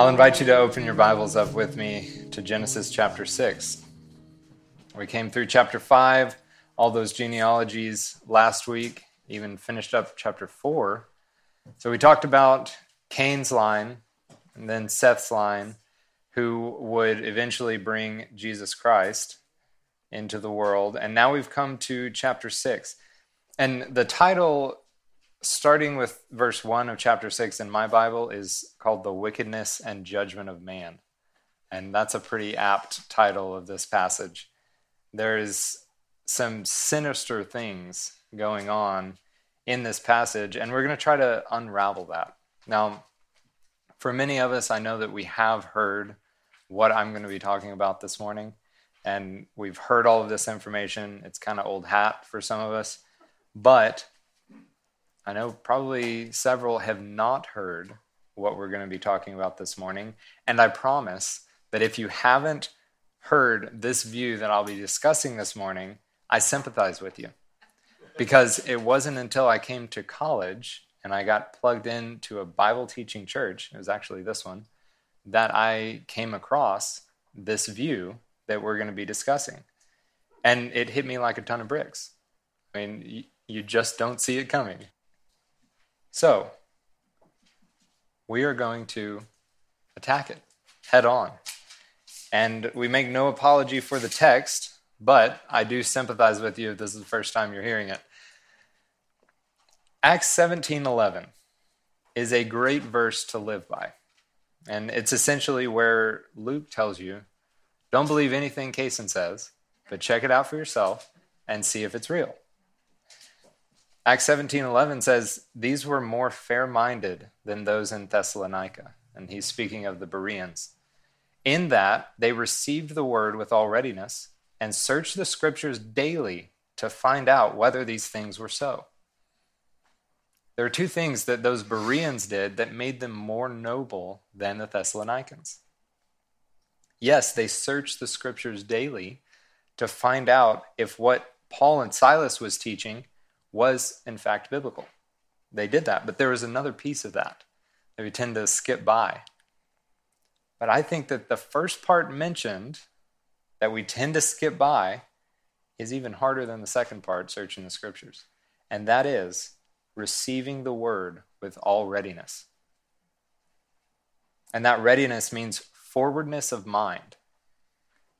I'll invite you to open your Bibles up with me to Genesis chapter 6. We came through chapter 5, all those genealogies last week, even finished up chapter 4. So we talked about Cain's line and then Seth's line, who would eventually bring Jesus Christ into the world. And now we've come to chapter 6. And the title starting with verse 1 of chapter 6 in my Bible is called The Wickedness and Judgment of Man. And that's a pretty apt title of this passage. There is some sinister things going on in this passage, and we're going to try to unravel that. Now, for many of us, I know that we have heard what I'm going to be talking about this morning, and we've heard all of this information. It's kind of old hat for some of us, but I know probably several have not heard what we're going to be talking about this morning. And I promise that if you haven't heard this view that I'll be discussing this morning, I sympathize with you. Because it wasn't until I came to college and I got plugged into a Bible teaching church, it was actually this one, that I came across this view that we're going to be discussing. And it hit me like a ton of bricks. I mean, you just don't see it coming. So, we are going to attack it head on. And we make no apology for the text, but I do sympathize with you if this is the first time you're hearing it. Acts 17:11 is a great verse to live by. And it's essentially where Luke tells you, don't believe anything Cason says, but check it out for yourself and see if it's real. Acts 17:11 says these were more fair-minded than those in Thessalonica, and he's speaking of the Bereans. In that they received the word with all readiness and searched the scriptures daily to find out whether these things were so. There are two things that those Bereans did that made them more noble than the Thessalonians. Yes, they searched the scriptures daily to find out if what Paul and Silas was teaching was in fact biblical. They did that, but there was another piece of that that we tend to skip by. But I think that the first part mentioned that we tend to skip by is even harder than the second part, searching the scriptures. And that is receiving the word with all readiness. And that readiness means forwardness of mind.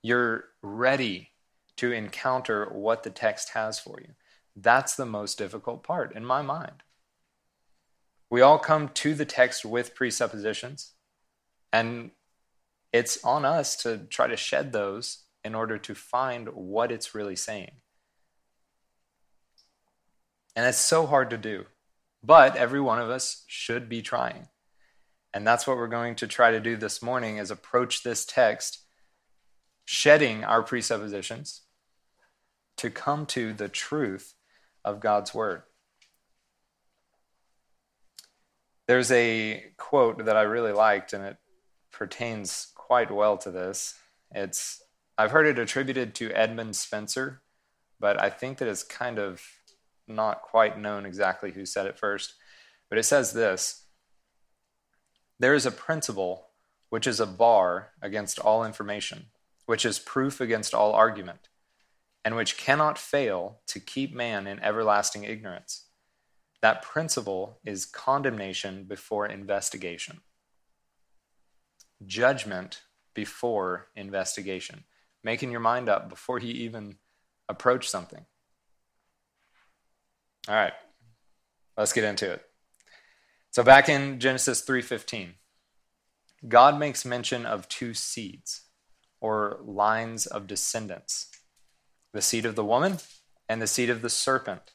You're ready to encounter what the text has for you. That's the most difficult part in my mind. We all come to the text with presuppositions, and it's on us to try to shed those in order to find what it's really saying. And it's so hard to do, but every one of us should be trying. And that's what we're going to try to do this morning is approach this text shedding our presuppositions to come to the truth of God's Word. There's a quote that I really liked, and it pertains quite well to this. It's I've heard it attributed to Edmund Spencer, but I think that it's kind of not quite known exactly who said it first. But it says this There is a principle which is a bar against all information, which is proof against all argument, and which cannot fail to keep man in everlasting ignorance. That principle is condemnation before investigation, judgment before investigation, making your mind up before you even approach something. All right, let's get into it. So back in Genesis 3:15, God makes mention of two seeds or lines of descendants the seed of the woman and the seed of the serpent.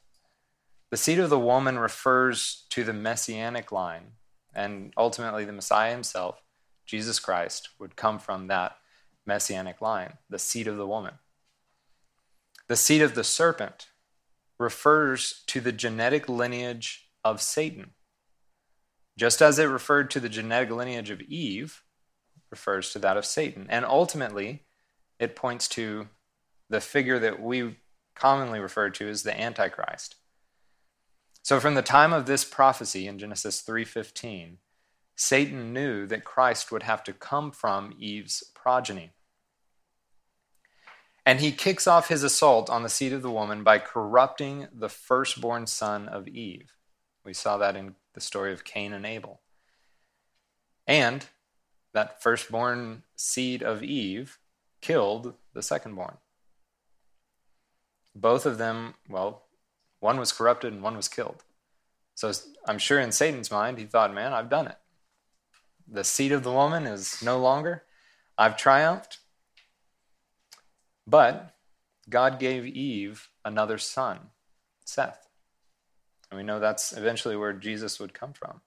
The seed of the woman refers to the messianic line, and ultimately the Messiah himself, Jesus Christ, would come from that messianic line, the seed of the woman. The seed of the serpent refers to the genetic lineage of Satan. Just as it referred to the genetic lineage of Eve, refers to that of Satan. And ultimately, it points to the figure that we commonly refer to as the Antichrist. So from the time of this prophecy in Genesis 3:15, Satan knew that Christ would have to come from Eve's progeny. And he kicks off his assault on the seed of the woman by corrupting the firstborn son of Eve. We saw that in the story of Cain and Abel. And that firstborn seed of Eve killed the secondborn. Both of them, well, one was corrupted and one was killed. So I'm sure in Satan's mind, he thought, man, I've done it. The seed of the woman is no longer. I've triumphed. But God gave Eve another son, Seth. And we know that's eventually where Jesus would come from.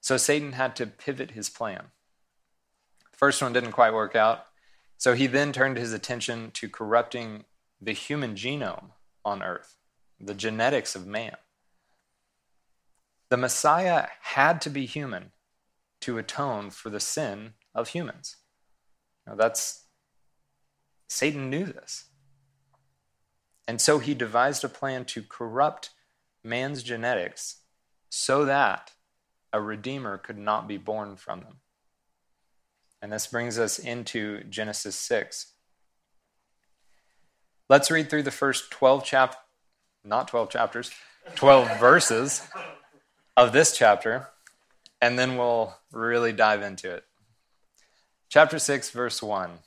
So Satan had to pivot his plan. The first one didn't quite work out. So he then turned his attention to corrupting the human genome on earth, the genetics of man. The Messiah had to be human to atone for the sin of humans. Now that's Satan knew this. And so he devised a plan to corrupt man's genetics so that a redeemer could not be born from them. And this brings us into Genesis 6. Let's read through the first 12 chap not 12 chapters, 12 verses of this chapter, and then we'll really dive into it. Chapter 6 verse 1.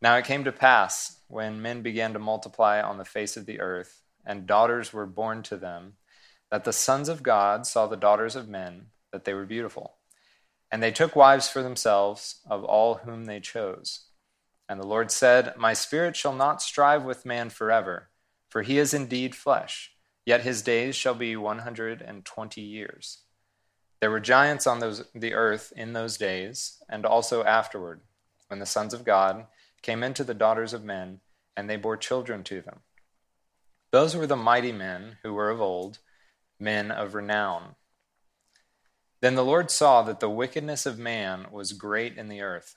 Now it came to pass when men began to multiply on the face of the earth and daughters were born to them that the sons of God saw the daughters of men that they were beautiful and they took wives for themselves of all whom they chose. And the Lord said, My spirit shall not strive with man forever, for he is indeed flesh, yet his days shall be one hundred and twenty years. There were giants on those, the earth in those days, and also afterward, when the sons of God came into the daughters of men, and they bore children to them. Those were the mighty men who were of old, men of renown. Then the Lord saw that the wickedness of man was great in the earth,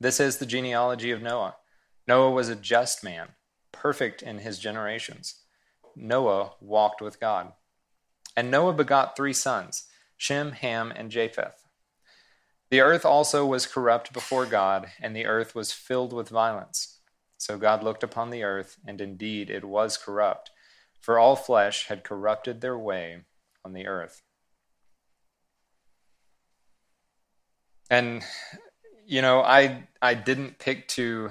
This is the genealogy of Noah. Noah was a just man, perfect in his generations. Noah walked with God. And Noah begot three sons Shem, Ham, and Japheth. The earth also was corrupt before God, and the earth was filled with violence. So God looked upon the earth, and indeed it was corrupt, for all flesh had corrupted their way on the earth. and you know i i didn't pick to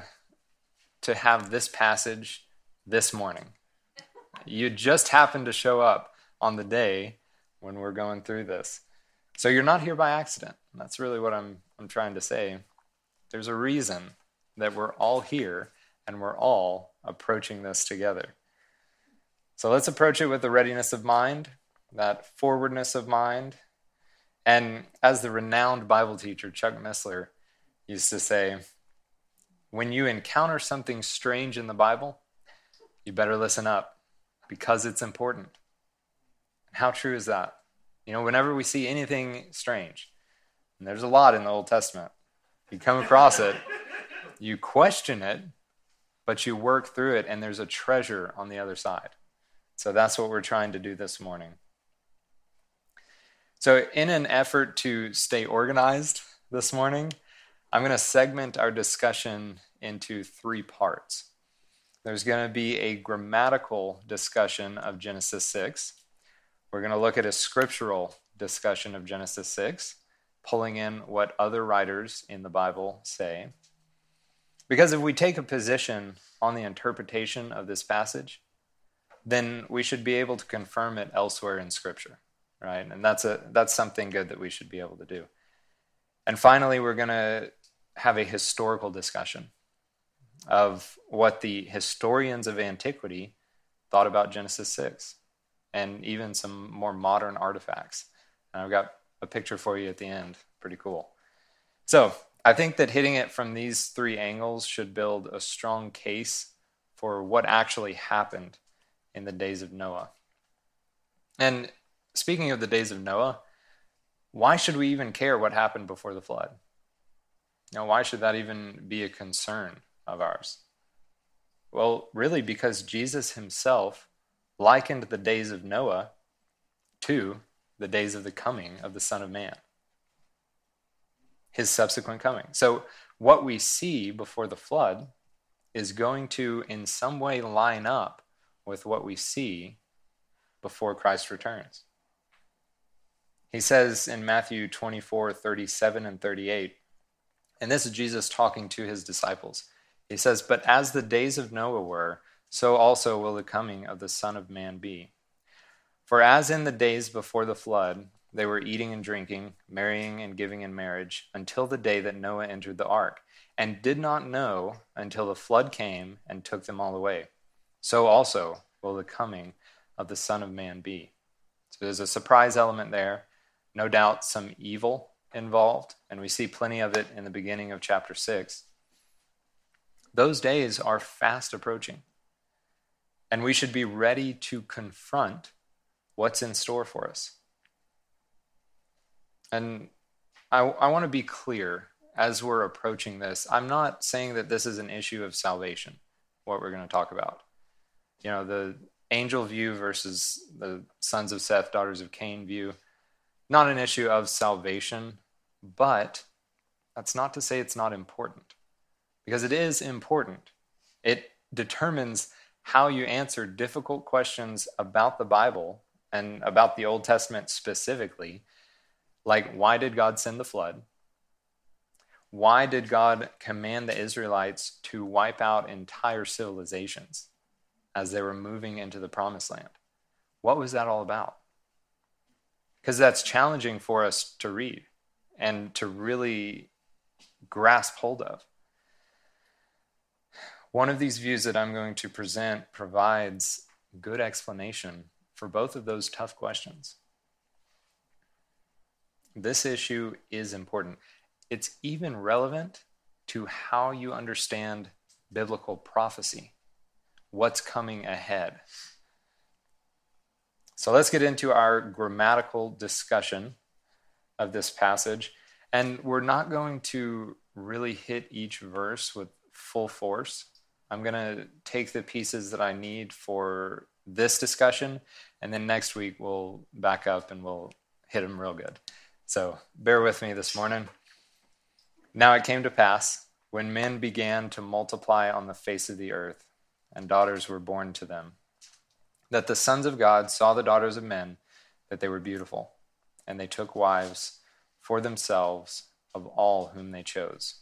to have this passage this morning. You just happened to show up on the day when we're going through this. So you're not here by accident. That's really what i'm i'm trying to say. There's a reason that we're all here and we're all approaching this together. So let's approach it with the readiness of mind that forwardness of mind. And as the renowned Bible teacher Chuck Missler used to say, when you encounter something strange in the Bible, you better listen up because it's important. How true is that? You know, whenever we see anything strange, and there's a lot in the Old Testament, you come across it, you question it, but you work through it, and there's a treasure on the other side. So that's what we're trying to do this morning. So, in an effort to stay organized this morning, I'm going to segment our discussion into three parts. There's going to be a grammatical discussion of Genesis 6. We're going to look at a scriptural discussion of Genesis 6, pulling in what other writers in the Bible say. Because if we take a position on the interpretation of this passage, then we should be able to confirm it elsewhere in Scripture right? And that's a that's something good that we should be able to do. And finally, we're going to have a historical discussion of what the historians of antiquity thought about Genesis 6 and even some more modern artifacts. And I've got a picture for you at the end. Pretty cool. So, I think that hitting it from these three angles should build a strong case for what actually happened in the days of Noah. And speaking of the days of Noah, why should we even care what happened before the flood? Now, why should that even be a concern of ours? Well, really, because Jesus himself likened the days of Noah to the days of the coming of the Son of Man, his subsequent coming. So, what we see before the flood is going to, in some way, line up with what we see before Christ returns. He says in Matthew 24 37 and 38, and this is Jesus talking to his disciples. He says, But as the days of Noah were, so also will the coming of the Son of Man be. For as in the days before the flood, they were eating and drinking, marrying and giving in marriage, until the day that Noah entered the ark, and did not know until the flood came and took them all away. So also will the coming of the Son of Man be. So there's a surprise element there. No doubt some evil involved, and we see plenty of it in the beginning of chapter 6. Those days are fast approaching, and we should be ready to confront what's in store for us. And I, I want to be clear as we're approaching this. I'm not saying that this is an issue of salvation, what we're going to talk about. You know, the angel view versus the sons of Seth, daughters of Cain view not an issue of salvation, but that's not to say it's not important, because it is important. It determines how you answer difficult questions about the Bible and about the Old Testament specifically, like why did God send the flood? Why did God command the Israelites to wipe out entire civilizations as they were moving into the promised land? What was that all about? Because that's challenging for us to read and to really grasp hold of. One of these views that I'm going to present provides good explanation for both of those tough questions. This issue is important. It's even relevant to how you understand biblical prophecy, what's coming ahead. So let's get into our grammatical discussion of this passage. And we're not going to really hit each verse with full force. I'm going to take the pieces that I need for this discussion, and then next week we'll back up and we'll hit them real good. So bear with me this morning. Now it came to pass when men began to multiply on the face of the earth, and daughters were born to them that the sons of God saw the daughters of men, that they were beautiful, and they took wives for themselves of all whom they chose.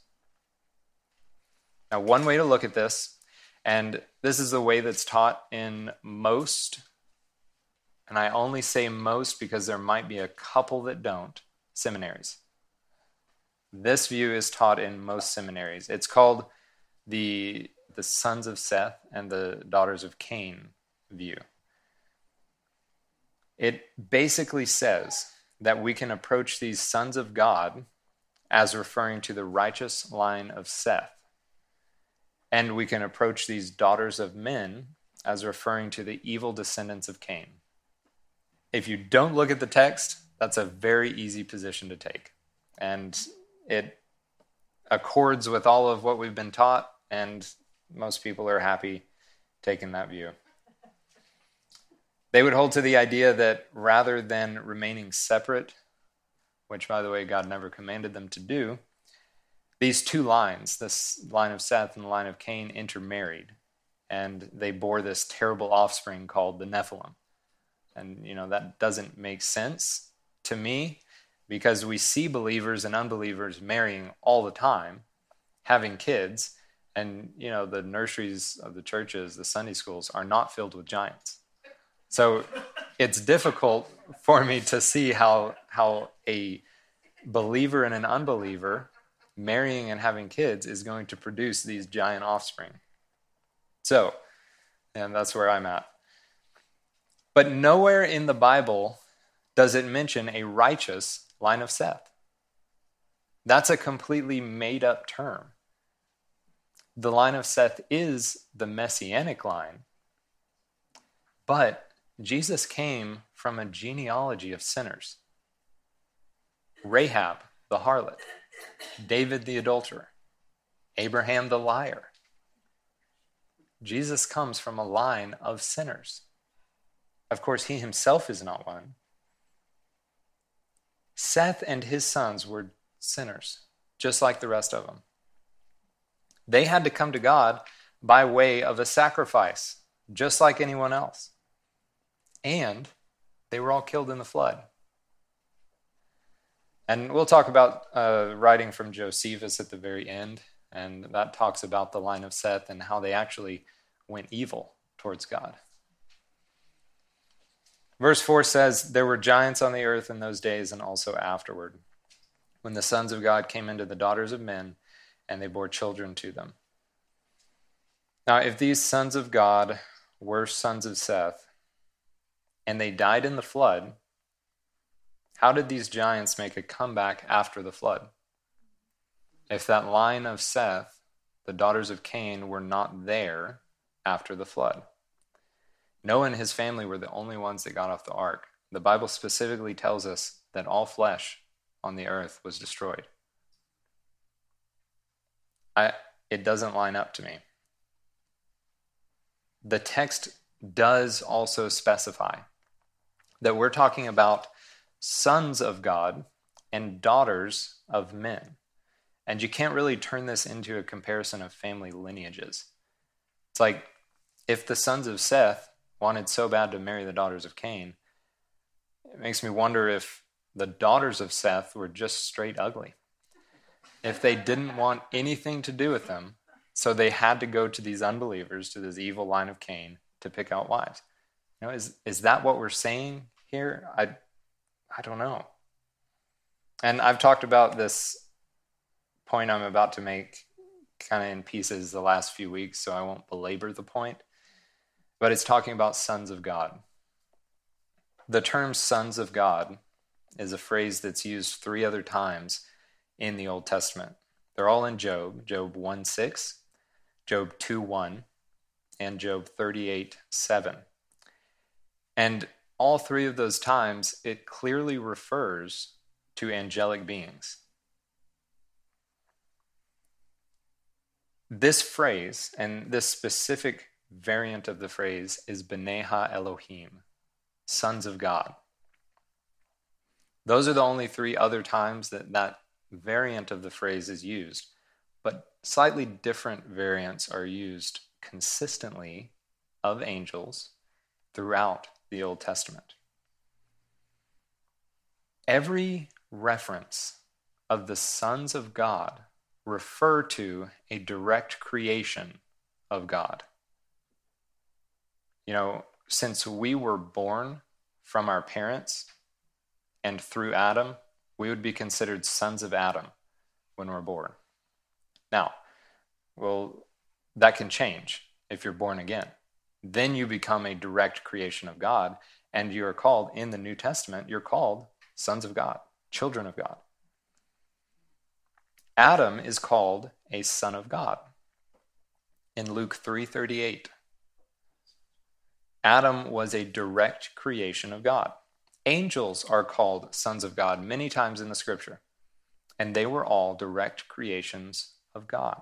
Now, one way to look at this, and this is the way that's taught in most, and I only say most because there might be a couple that don't, seminaries. This view is taught in most seminaries. It's called the, the sons of Seth and the daughters of Cain view. It basically says that we can approach these sons of God as referring to the righteous line of Seth. And we can approach these daughters of men as referring to the evil descendants of Cain. If you don't look at the text, that's a very easy position to take. And it accords with all of what we've been taught, and most people are happy taking that view. They would hold to the idea that rather than remaining separate, which, by the way, God never commanded them to do, these two lines, this line of Seth and the line of Cain, intermarried. And they bore this terrible offspring called the Nephilim. And, you know, that doesn't make sense to me because we see believers and unbelievers marrying all the time, having kids, and, you know, the nurseries of the churches, the Sunday schools, are not filled with giants. So it's difficult for me to see how how a believer and an unbeliever marrying and having kids is going to produce these giant offspring. So, and that's where I'm at. But nowhere in the Bible does it mention a righteous line of Seth. That's a completely made up term. The line of Seth is the messianic line, but Jesus came from a genealogy of sinners Rahab, the harlot, David the adulterer, Abraham the liar. Jesus comes from a line of sinners. Of course, he himself is not one. Seth and his sons were sinners, just like the rest of them. They had to come to God by way of a sacrifice, just like anyone else. And they were all killed in the flood. And we'll talk about uh, writing from Josephus at the very end, and that talks about the line of Seth and how they actually went evil towards God. Verse 4 says, There were giants on the earth in those days and also afterward, when the sons of God came into the daughters of men, and they bore children to them. Now, if these sons of God were sons of Seth, and they died in the flood, how did these giants make a comeback after the flood? If that line of Seth, the daughters of Cain, were not there after the flood. Noah and his family were the only ones that got off the ark. The Bible specifically tells us that all flesh on the earth was destroyed. I, it doesn't line up to me. The text does also specify that we're talking about sons of God and daughters of men. And you can't really turn this into a comparison of family lineages. It's like if the sons of Seth wanted so bad to marry the daughters of Cain, it makes me wonder if the daughters of Seth were just straight ugly. If they didn't want anything to do with them, so they had to go to these unbelievers, to this evil line of Cain, to pick out wives. You know, is is that what we're saying here? I I don't know. And I've talked about this point I'm about to make kind of in pieces the last few weeks, so I won't belabor the point but it's talking about sons of God. The term sons of God is a phrase that's used three other times in the Old Testament. They're all in Job, Job 1 6, Job 2 1, and Job 38 7. And all three of those times, it clearly refers to angelic beings. This phrase and this specific variant of the phrase is Beneha Elohim, sons of God. Those are the only three other times that that variant of the phrase is used, but slightly different variants are used consistently of angels throughout the Old Testament. Every reference of the sons of God refer to a direct creation of God you know, since we were born from our parents and through Adam, we would be considered sons of Adam when we're born. Now, well, that can change if you're born again. Then you become a direct creation of God, and you are called in the New Testament, you're called sons of God, children of God. Adam is called a son of God. In Luke 3:38, Adam was a direct creation of God. Angels are called sons of God many times in the scripture, and they were all direct creations of God.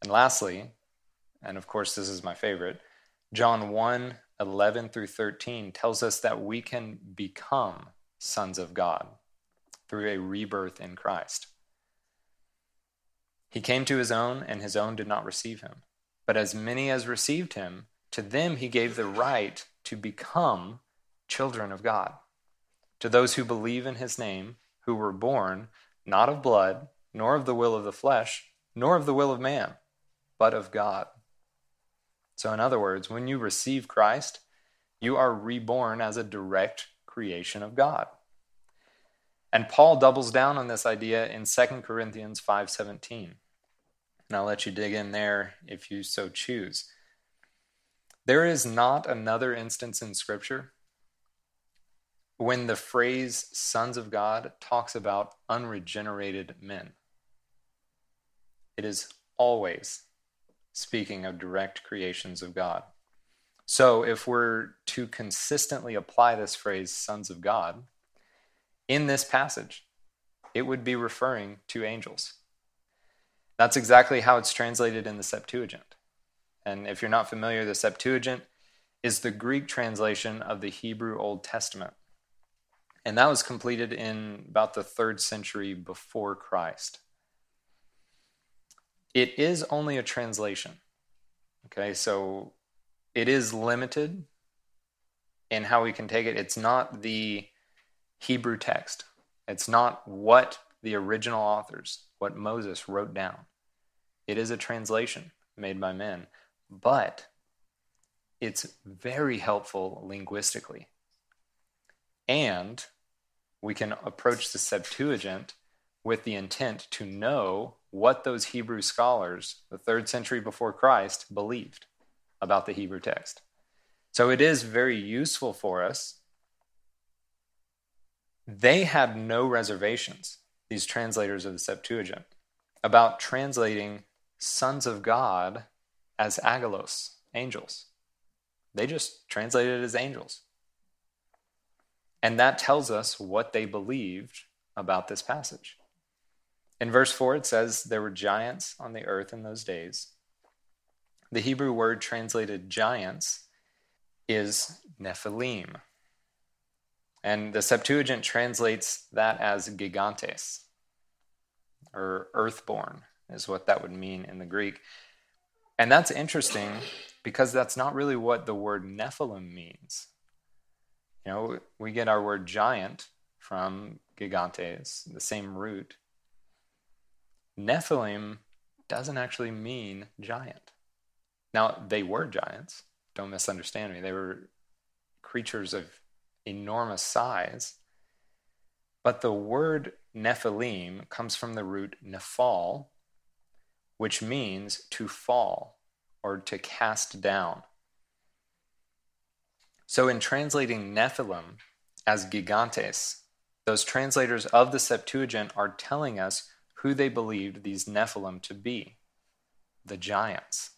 And lastly, and of course, this is my favorite, John 1 11 through 13 tells us that we can become sons of God through a rebirth in Christ. He came to his own, and his own did not receive him. But as many as received him, to them he gave the right to become children of God. To those who believe in his name, who were born not of blood, nor of the will of the flesh, nor of the will of man, but of God. So, in other words, when you receive Christ, you are reborn as a direct creation of God. And Paul doubles down on this idea in 2 Corinthians 5:17. And I'll let you dig in there if you so choose. There is not another instance in Scripture when the phrase sons of God talks about unregenerated men. It is always speaking of direct creations of God. So, if we're to consistently apply this phrase, sons of God, in this passage, it would be referring to angels. That's exactly how it's translated in the Septuagint. And if you're not familiar, the Septuagint is the Greek translation of the Hebrew Old Testament. And that was completed in about the third century before Christ. It is only a translation. Okay, so it is limited in how we can take it. It's not the Hebrew text, it's not what the original authors, what Moses wrote down. It is a translation made by men, but it's very helpful linguistically. And we can approach the Septuagint with the intent to know what those Hebrew scholars, the third century before Christ, believed about the Hebrew text. So it is very useful for us. They had no reservations, these translators of the Septuagint, about translating sons of God as angelos, angels. They just translated it as angels. And that tells us what they believed about this passage. In verse 4, it says, There were giants on the earth in those days. The Hebrew word translated giants is Nephilim. And the Septuagint translates that as gigantes, or earthborn, is what that would mean in the Greek. And that's interesting because that's not really what the word Nephilim means. You know, we get our word giant from gigantes, the same root. Nephilim doesn't actually mean giant. Now, they were giants. Don't misunderstand me. They were creatures of enormous size. But the word Nephilim comes from the root nephal, which means to fall or to cast down. So, in translating Nephilim as gigantes, those translators of the Septuagint are telling us who they believed these Nephilim to be the giants.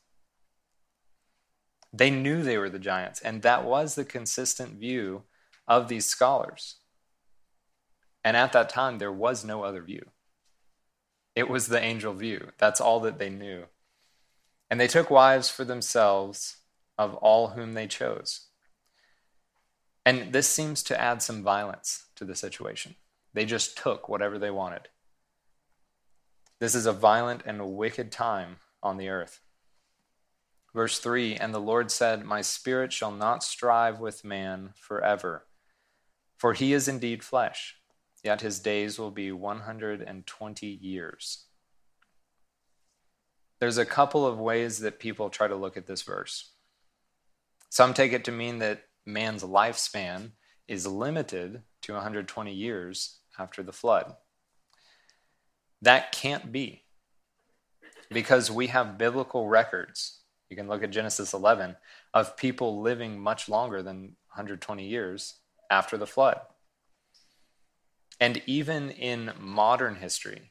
They knew they were the giants, and that was the consistent view of these scholars. And at that time, there was no other view. It was the angel view. That's all that they knew. And they took wives for themselves of all whom they chose. And this seems to add some violence to the situation. They just took whatever they wanted. This is a violent and wicked time on the earth. Verse 3 And the Lord said, My spirit shall not strive with man forever, for he is indeed flesh, yet his days will be 120 years. There's a couple of ways that people try to look at this verse. Some take it to mean that man's lifespan is limited to 120 years after the flood. That can't be because we have biblical records. You can look at Genesis 11 of people living much longer than 120 years after the flood. And even in modern history,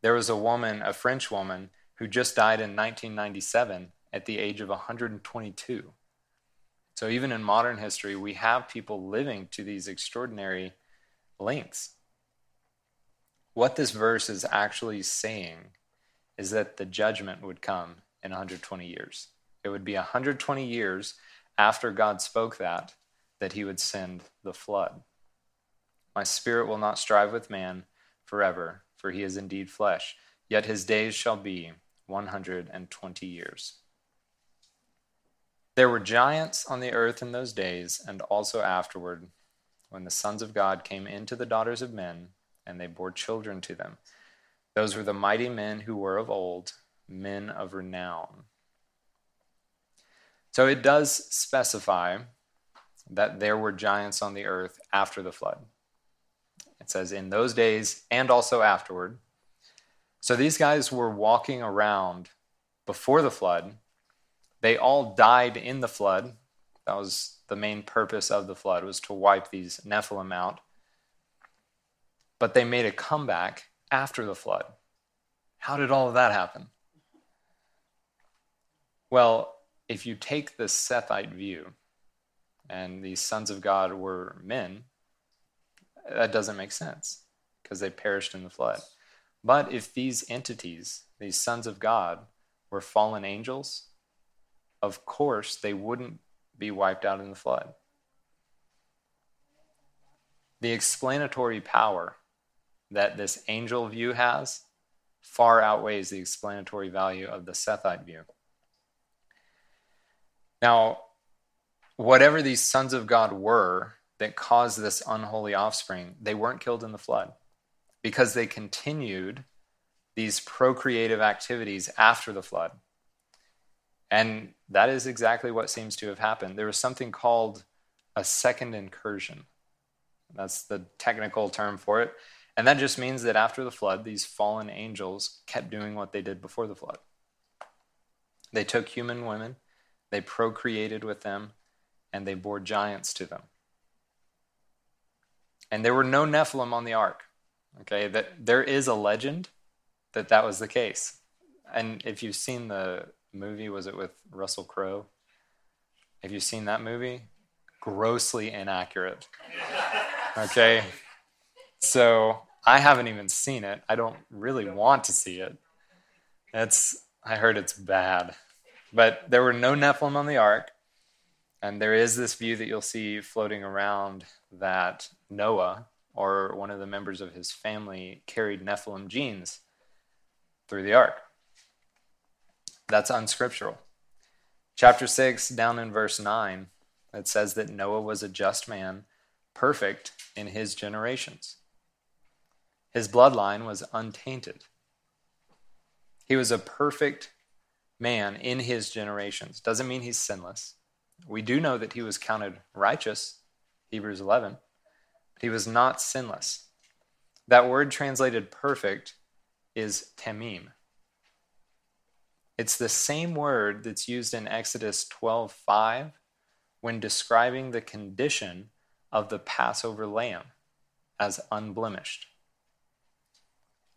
there was a woman, a French woman, who just died in 1997 at the age of 122. So even in modern history, we have people living to these extraordinary lengths. What this verse is actually saying is that the judgment would come in 120 years. It would be 120 years after God spoke that that he would send the flood. My spirit will not strive with man forever, for he is indeed flesh, yet his days shall be 120 years. There were giants on the earth in those days, and also afterward, when the sons of God came into the daughters of men and they bore children to them. Those were the mighty men who were of old, men of renown. So it does specify that there were giants on the earth after the flood. It says, in those days and also afterward. So these guys were walking around before the flood. They all died in the flood. That was the main purpose of the flood was to wipe these Nephilim out. But they made a comeback after the flood. How did all of that happen? Well, if you take the Sethite view, and these sons of God were men, that doesn't make sense because they perished in the flood. But if these entities, these sons of God, were fallen angels, of course they wouldn't be wiped out in the flood. The explanatory power that this angel view has far outweighs the explanatory value of the Sethite view. Now, whatever these sons of God were that caused this unholy offspring, they weren't killed in the flood because they continued these procreative activities after the flood. And that is exactly what seems to have happened. There was something called a second incursion. That's the technical term for it. And that just means that after the flood, these fallen angels kept doing what they did before the flood. They took human women, they procreated with them, and they bore giants to them. And there were no Nephilim on the ark. Okay, that there is a legend that that was the case. And if you've seen the movie, was it with Russell Crowe? Have you seen that movie? Grossly inaccurate. Okay, so I haven't even seen it. I don't really want to see it. It's I heard it's bad. But there were no Nephilim on the ark. And there is this view that you'll see floating around that Noah or one of the members of his family carried Nephilim genes through the ark. That's unscriptural. Chapter 6, down in verse 9, it says that Noah was a just man, perfect in his generations. His bloodline was untainted. He was a perfect man in his generations. Doesn't mean he's sinless. We do know that he was counted righteous, Hebrews 11, but he was not sinless. That word translated perfect is tamim. It's the same word that's used in Exodus 12:5 when describing the condition of the Passover lamb as unblemished.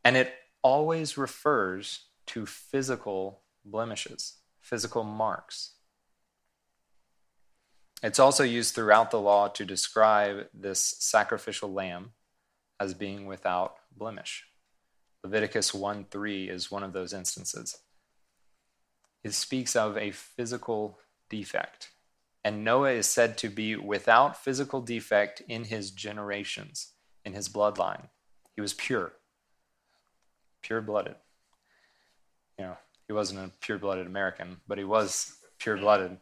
And it always refers to physical blemishes, physical marks. It's also used throughout the law to describe this sacrificial lamb as being without blemish. Leviticus 1 3 is one of those instances. It speaks of a physical defect. And Noah is said to be without physical defect in his generations, in his bloodline. He was pure, pure blooded. You know, he wasn't a pure blooded American, but he was pure blooded.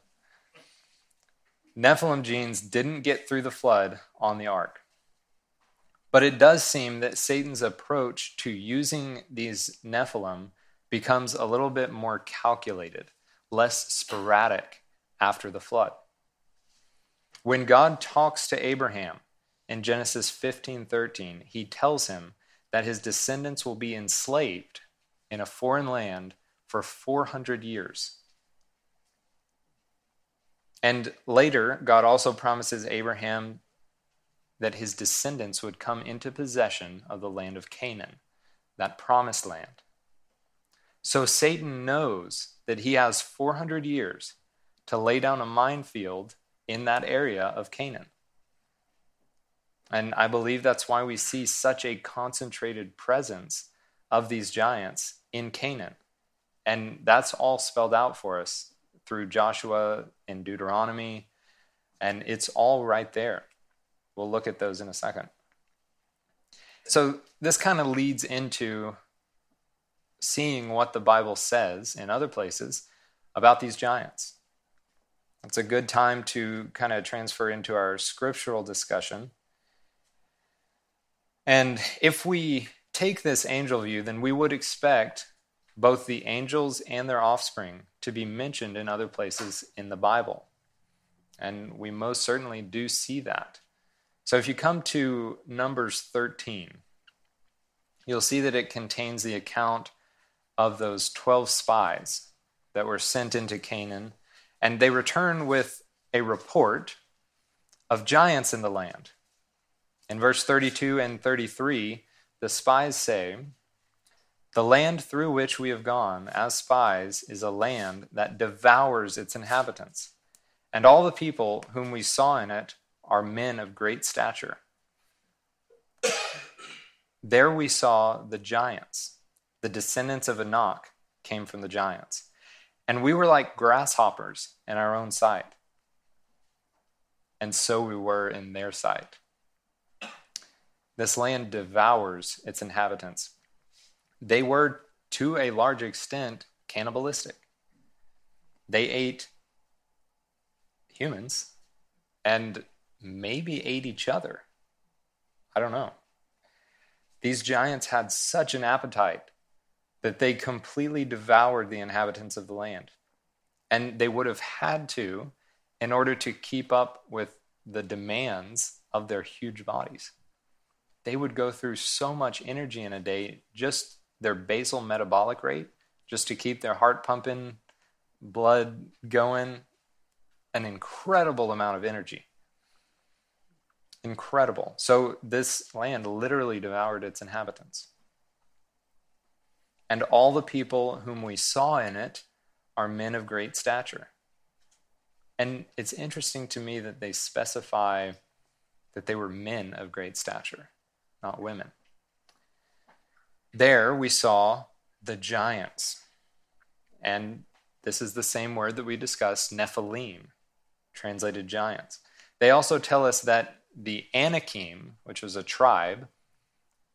Nephilim genes didn't get through the flood on the ark. But it does seem that Satan's approach to using these Nephilim becomes a little bit more calculated, less sporadic after the flood. When God talks to Abraham in Genesis 15:13, he tells him that his descendants will be enslaved in a foreign land for 400 years. And later, God also promises Abraham that his descendants would come into possession of the land of Canaan, that promised land. So Satan knows that he has 400 years to lay down a minefield in that area of Canaan. And I believe that's why we see such a concentrated presence of these giants in Canaan. And that's all spelled out for us through Joshua and Deuteronomy, and it's all right there. We'll look at those in a second. So, this kind of leads into seeing what the Bible says in other places about these giants. It's a good time to kind of transfer into our scriptural discussion. And if we take this angel view, then we would expect both the angels and their offspring to be mentioned in other places in the Bible. And we most certainly do see that. So if you come to Numbers 13, you'll see that it contains the account of those 12 spies that were sent into Canaan. And they return with a report of giants in the land. In verse 32 and 33, the spies say, The land through which we have gone as spies is a land that devours its inhabitants, and all the people whom we saw in it are men of great stature. There we saw the giants, the descendants of Anak came from the giants. And we were like grasshoppers in our own sight. And so we were in their sight. This land devours its inhabitants. They were, to a large extent, cannibalistic. They ate humans and maybe ate each other. I don't know. These giants had such an appetite that they completely devoured the inhabitants of the land. And they would have had to in order to keep up with the demands of their huge bodies. They would go through so much energy in a day, just their basal metabolic rate, just to keep their heart pumping, blood going, an incredible amount of energy. Incredible. So, this land literally devoured its inhabitants and all the people whom we saw in it are men of great stature. And it's interesting to me that they specify that they were men of great stature, not women. There we saw the giants. And this is the same word that we discussed, Nephilim, translated giants. They also tell us that the Anakim, which was a tribe,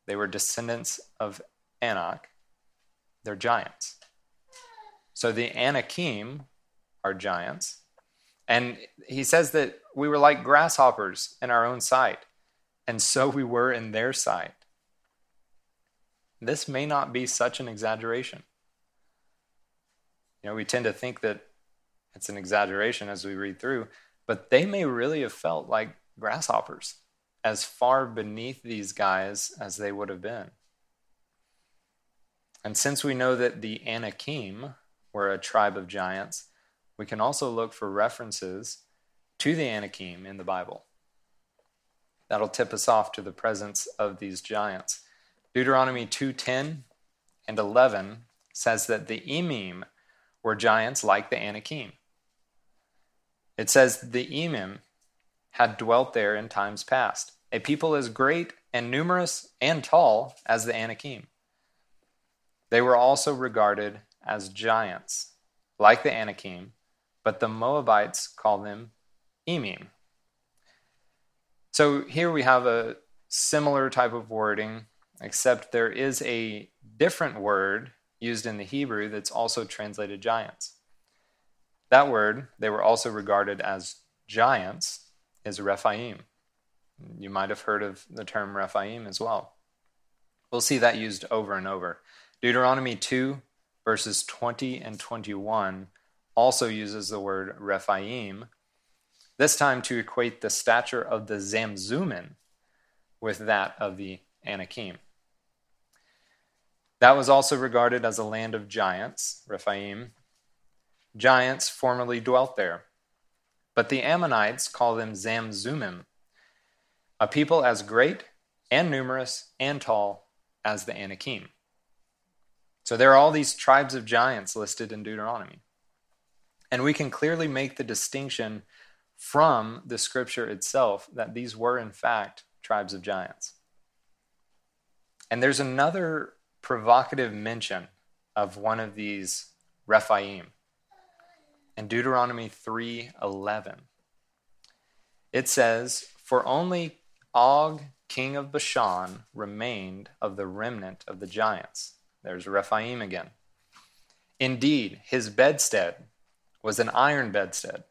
they were descendants of Anak, they're giants. So the Anakim are giants. And he says that we were like grasshoppers in our own sight, and so we were in their sight. This may not be such an exaggeration. You know, we tend to think that it's an exaggeration as we read through, but they may really have felt like grasshoppers, as far beneath these guys as they would have been. And since we know that the Anakim were a tribe of giants, we can also look for references to the Anakim in the Bible. That'll tip us off to the presence of these giants. Deuteronomy 2:10 and 11 says that the Emim were giants like the Anakim. It says the Emim had dwelt there in times past, a people as great and numerous and tall as the Anakim. They were also regarded as giants, like the Anakim, but the Moabites call them Emim. So here we have a similar type of wording, except there is a different word used in the Hebrew that's also translated giants. That word, they were also regarded as giants, is Rephaim. You might have heard of the term Rephaim as well. We'll see that used over and over. Deuteronomy 2, verses 20 and 21, also uses the word Rephaim, this time to equate the stature of the Zamzummim with that of the Anakim. That was also regarded as a land of giants, Rephaim. Giants formerly dwelt there. But the Ammonites call them Zamzummim, a people as great and numerous and tall as the Anakim. So there are all these tribes of giants listed in Deuteronomy. And we can clearly make the distinction from the scripture itself that these were, in fact, tribes of giants. And there's another provocative mention of one of these Rephaim in Deuteronomy 3:11. It says, "For only Og, king of Bashan, remained of the remnant of the giants." There's Rephaim again. Indeed, his bedstead was an iron bedstead.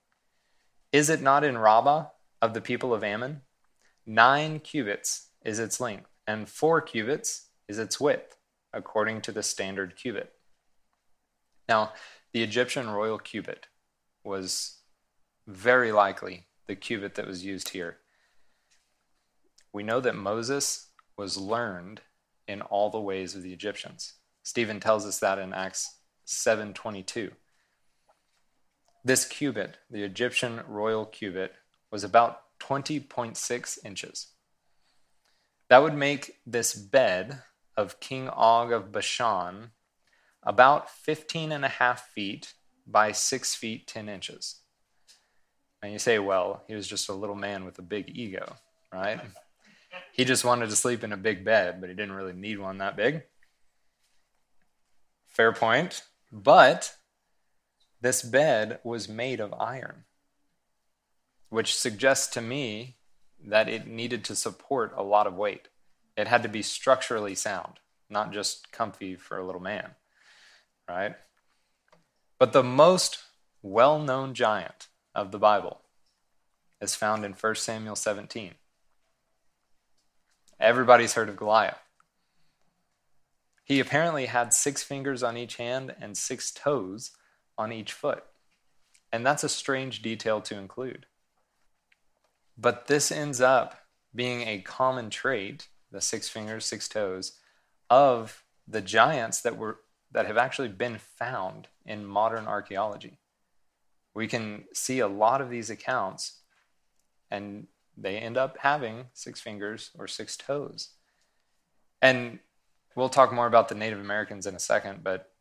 Is it not in Rabbah of the people of Ammon? Nine cubits is its length, and four cubits is its width, according to the standard cubit. Now, the Egyptian royal cubit was very likely the cubit that was used here. We know that Moses was learned in all the ways of the Egyptians. Stephen tells us that in Acts 7:22. This cubit, the Egyptian royal cubit, was about 20.6 inches. That would make this bed of King Og of Bashan about 15 and a half feet by 6 feet 10 inches. And you say, well, he was just a little man with a big ego, right? He just wanted to sleep in a big bed, but he didn't really need one that big. Fair point. But this bed was made of iron, which suggests to me that it needed to support a lot of weight. It had to be structurally sound, not just comfy for a little man, right? But the most well known giant of the Bible is found in 1 Samuel 17. Everybody's heard of Goliath. He apparently had six fingers on each hand and six toes on each foot. And that's a strange detail to include. But this ends up being a common trait, the six fingers, six toes, of the giants that were that have actually been found in modern archaeology. We can see a lot of these accounts and they end up having six fingers or six toes. And we'll talk more about the Native Americans in a second, but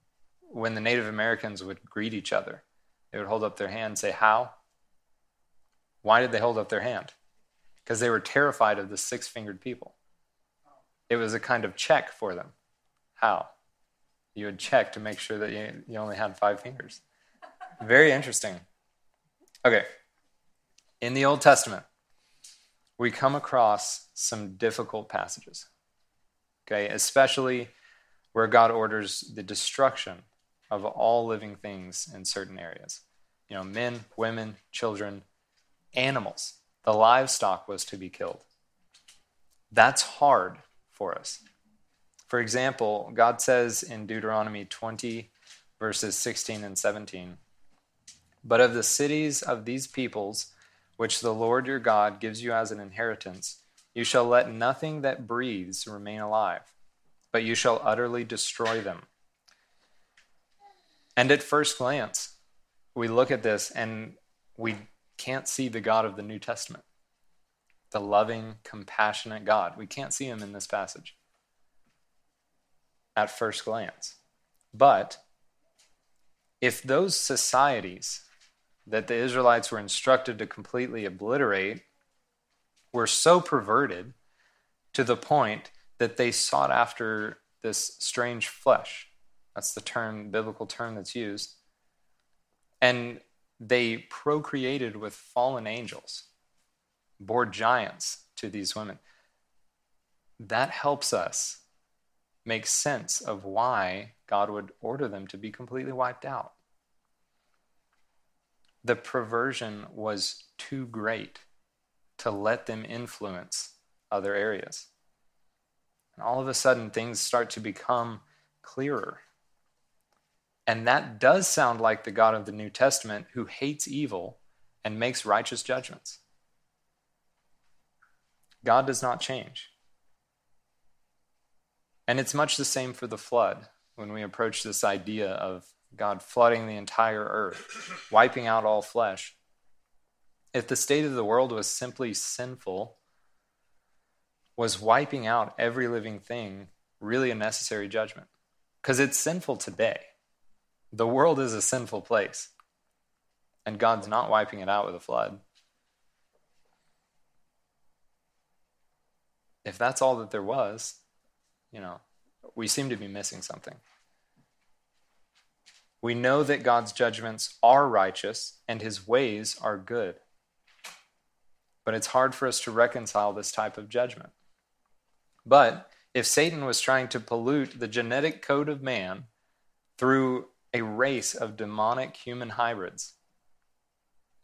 when the Native Americans would greet each other, they would hold up their hand and say, How? Why did they hold up their hand? Because they were terrified of the six fingered people. It was a kind of check for them. How? You would check to make sure that you, you only had five fingers. Very interesting. Okay. In the Old Testament, we come across some difficult passages. Okay, especially where God orders the destruction of all living things in certain areas. You know, men, women, children, animals. The livestock was to be killed. That's hard for us. For example, God says in Deuteronomy 20, verses 16 and 17 But of the cities of these peoples, which the Lord your God gives you as an inheritance, you shall let nothing that breathes remain alive, but you shall utterly destroy them. And at first glance, we look at this and we can't see the God of the New Testament, the loving, compassionate God. We can't see him in this passage at first glance. But if those societies that the Israelites were instructed to completely obliterate were so perverted to the point that they sought after this strange flesh. That's the term, biblical term that's used. And they procreated with fallen angels, bore giants to these women. That helps us make sense of why God would order them to be completely wiped out the perversion was too great to let them influence other areas. And all of a sudden, things start to become clearer. And that does sound like the God of the New Testament who hates evil and makes righteous judgments. God does not change. And it's much the same for the flood when we approach this idea of God flooding the entire earth, wiping out all flesh. If the state of the world was simply sinful, was wiping out every living thing really a necessary judgment? Because it's sinful today. The world is a sinful place. And God's not wiping it out with a flood. If that's all that there was, you know, we seem to be missing something. We know that God's judgments are righteous and his ways are good. But it's hard for us to reconcile this type of judgment. But if Satan was trying to pollute the genetic code of man through a race of demonic human hybrids,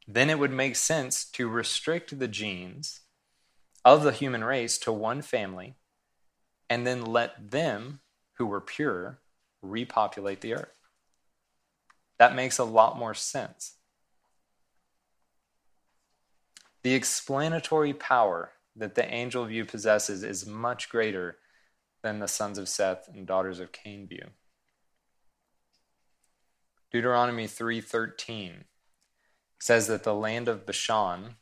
then it would make sense to restrict the genes of the human race to one family and then let them, who were pure, repopulate the earth. That makes a lot more sense. The explanatory power that the angel view possesses is much greater than the sons of Seth and daughters of Cain view. Deuteronomy 3:13 says that the land of Bashan,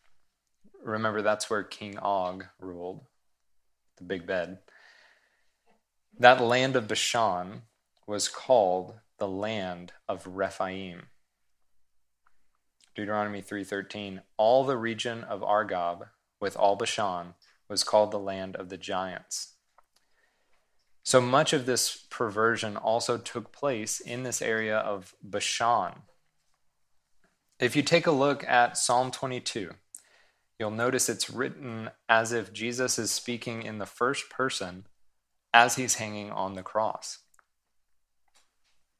remember that's where King Og ruled, the big bed. That land of Bashan was called the land of Rephaim. Deuteronomy 3:13 All the region of Argob with all Bashan was called the land of the giants. So much of this perversion also took place in this area of Bashan. If you take a look at Psalm 22, you'll notice it's written as if Jesus is speaking in the first person as he's hanging on the cross.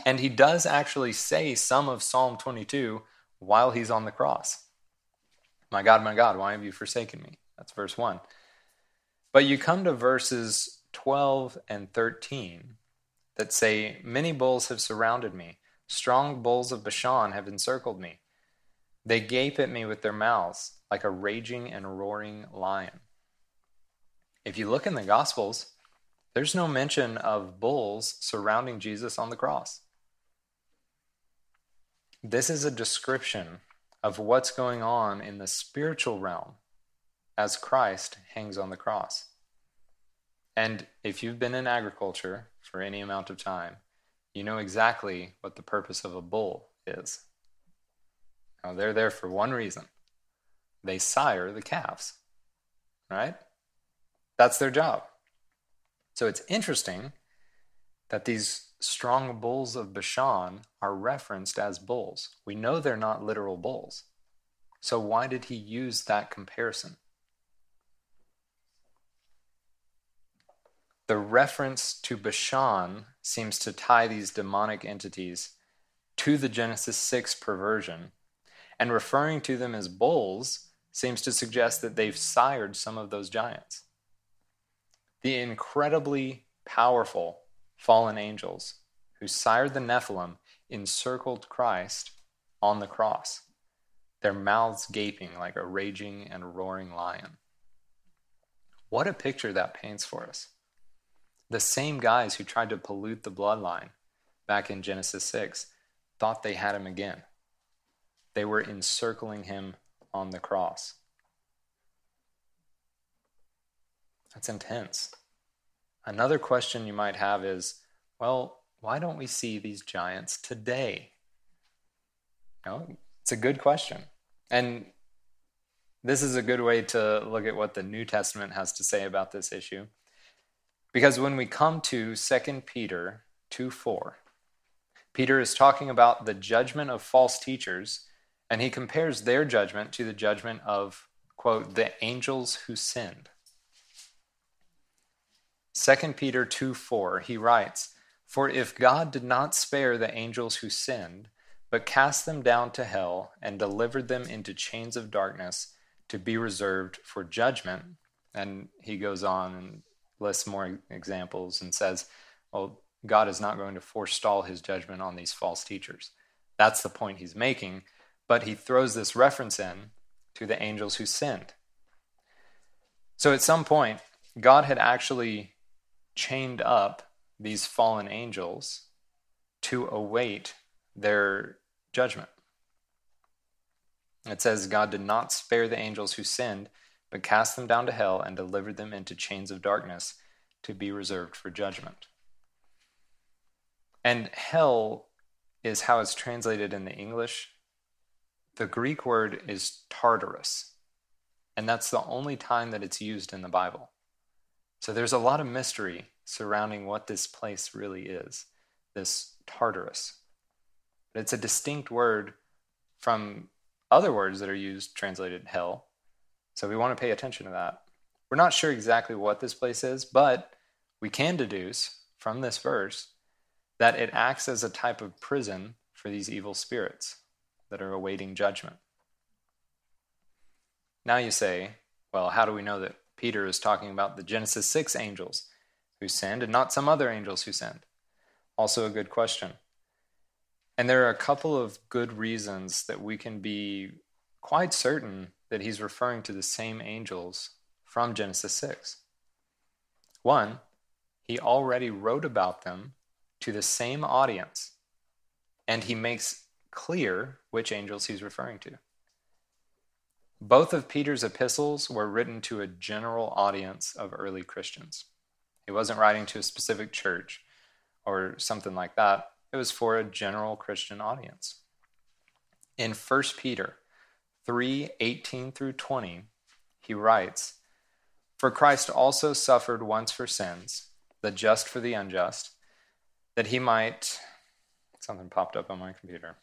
And he does actually say some of Psalm 22 while he's on the cross. My God, my God, why have you forsaken me? That's verse 1. But you come to verses 12 and 13 that say, Many bulls have surrounded me, strong bulls of Bashan have encircled me. They gape at me with their mouths like a raging and roaring lion. If you look in the Gospels, there's no mention of bulls surrounding Jesus on the cross. This is a description of what's going on in the spiritual realm as Christ hangs on the cross. And if you've been in agriculture for any amount of time, you know exactly what the purpose of a bull is. Now, they're there for one reason they sire the calves, right? That's their job. So it's interesting that these strong bulls of Bashan are referenced as bulls. We know they're not literal bulls. So why did he use that comparison? The reference to Bashan seems to tie these demonic entities to the Genesis 6 perversion, and referring to them as bulls seems to suggest that they've sired some of those giants. The incredibly powerful fallen angels who sired the Nephilim encircled Christ on the cross, their mouths gaping like a raging and roaring lion. What a picture that paints for us. The same guys who tried to pollute the bloodline back in Genesis 6 thought they had him again. They were encircling him on the cross. That's intense. Another question you might have is well, why don't we see these giants today? Know, it's a good question. And this is a good way to look at what the New Testament has to say about this issue. Because when we come to 2 Peter 2 4, Peter is talking about the judgment of false teachers, and he compares their judgment to the judgment of, quote, the angels who sinned. 2 Peter 2 4, he writes, For if God did not spare the angels who sinned, but cast them down to hell and delivered them into chains of darkness to be reserved for judgment, and he goes on and lists more examples and says, well, God is not going to forestall his judgment on these false teachers. That's the point he's making, but he throws this reference in to the angels who sinned. So at some point, God had actually chained up these fallen angels to await their judgment. It says, God did not spare the angels who sinned, but cast them down to hell and delivered them into chains of darkness to be reserved for judgment. And hell is how it's translated in the English. The Greek word is Tartarus, and that's the only time that it's used in the Bible. So there's a lot of mystery surrounding what this place really is, this Tartarus. But it's a distinct word from other words that are used translated hell, so we want to pay attention to that. We're not sure exactly what this place is, but we can deduce from this verse that it acts as a type of prison for these evil spirits that are awaiting judgment. Now you say, well, how do we know that Peter is talking about the Genesis 6 angels who sinned and not some other angels who sinned? Also, a good question. And there are a couple of good reasons that we can be quite certain that he's referring to the same angels from Genesis 6. One, he already wrote about them to the same audience, and he makes clear which angels he's referring to. Both of Peter's epistles were written to a general audience of early Christians. He wasn't writing to a specific church or something like that. It was for a general Christian audience. In 1 Peter 3 18 through 20, he writes, For Christ also suffered once for sins, the just for the unjust, that he might. Something popped up on my computer.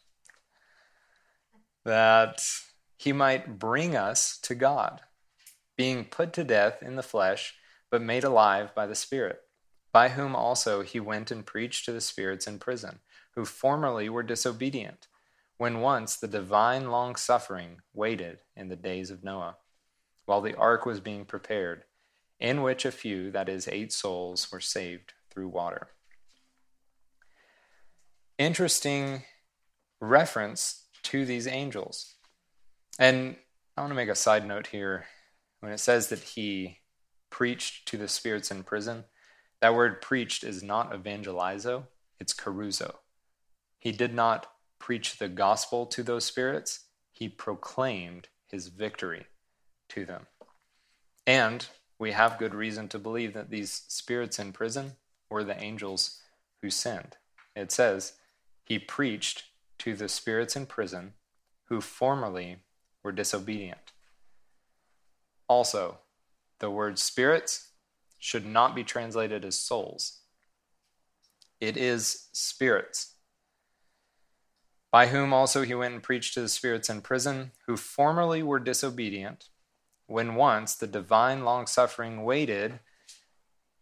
That he might bring us to God, being put to death in the flesh, but made alive by the Spirit, by whom also he went and preached to the spirits in prison, who formerly were disobedient, when once the divine long suffering waited in the days of Noah, while the ark was being prepared, in which a few, that is, eight souls, were saved through water. Interesting reference to these angels. And I want to make a side note here. When it says that he preached to the spirits in prison, that word preached is not evangelizo, it's keruzo. He did not preach the gospel to those spirits, he proclaimed his victory to them. And we have good reason to believe that these spirits in prison were the angels who sinned. It says, He preached to the spirits in prison who formerly were disobedient. Also, the word spirits should not be translated as souls. It is spirits. By whom also he went and preached to the spirits in prison, who formerly were disobedient, when once the divine long suffering waited,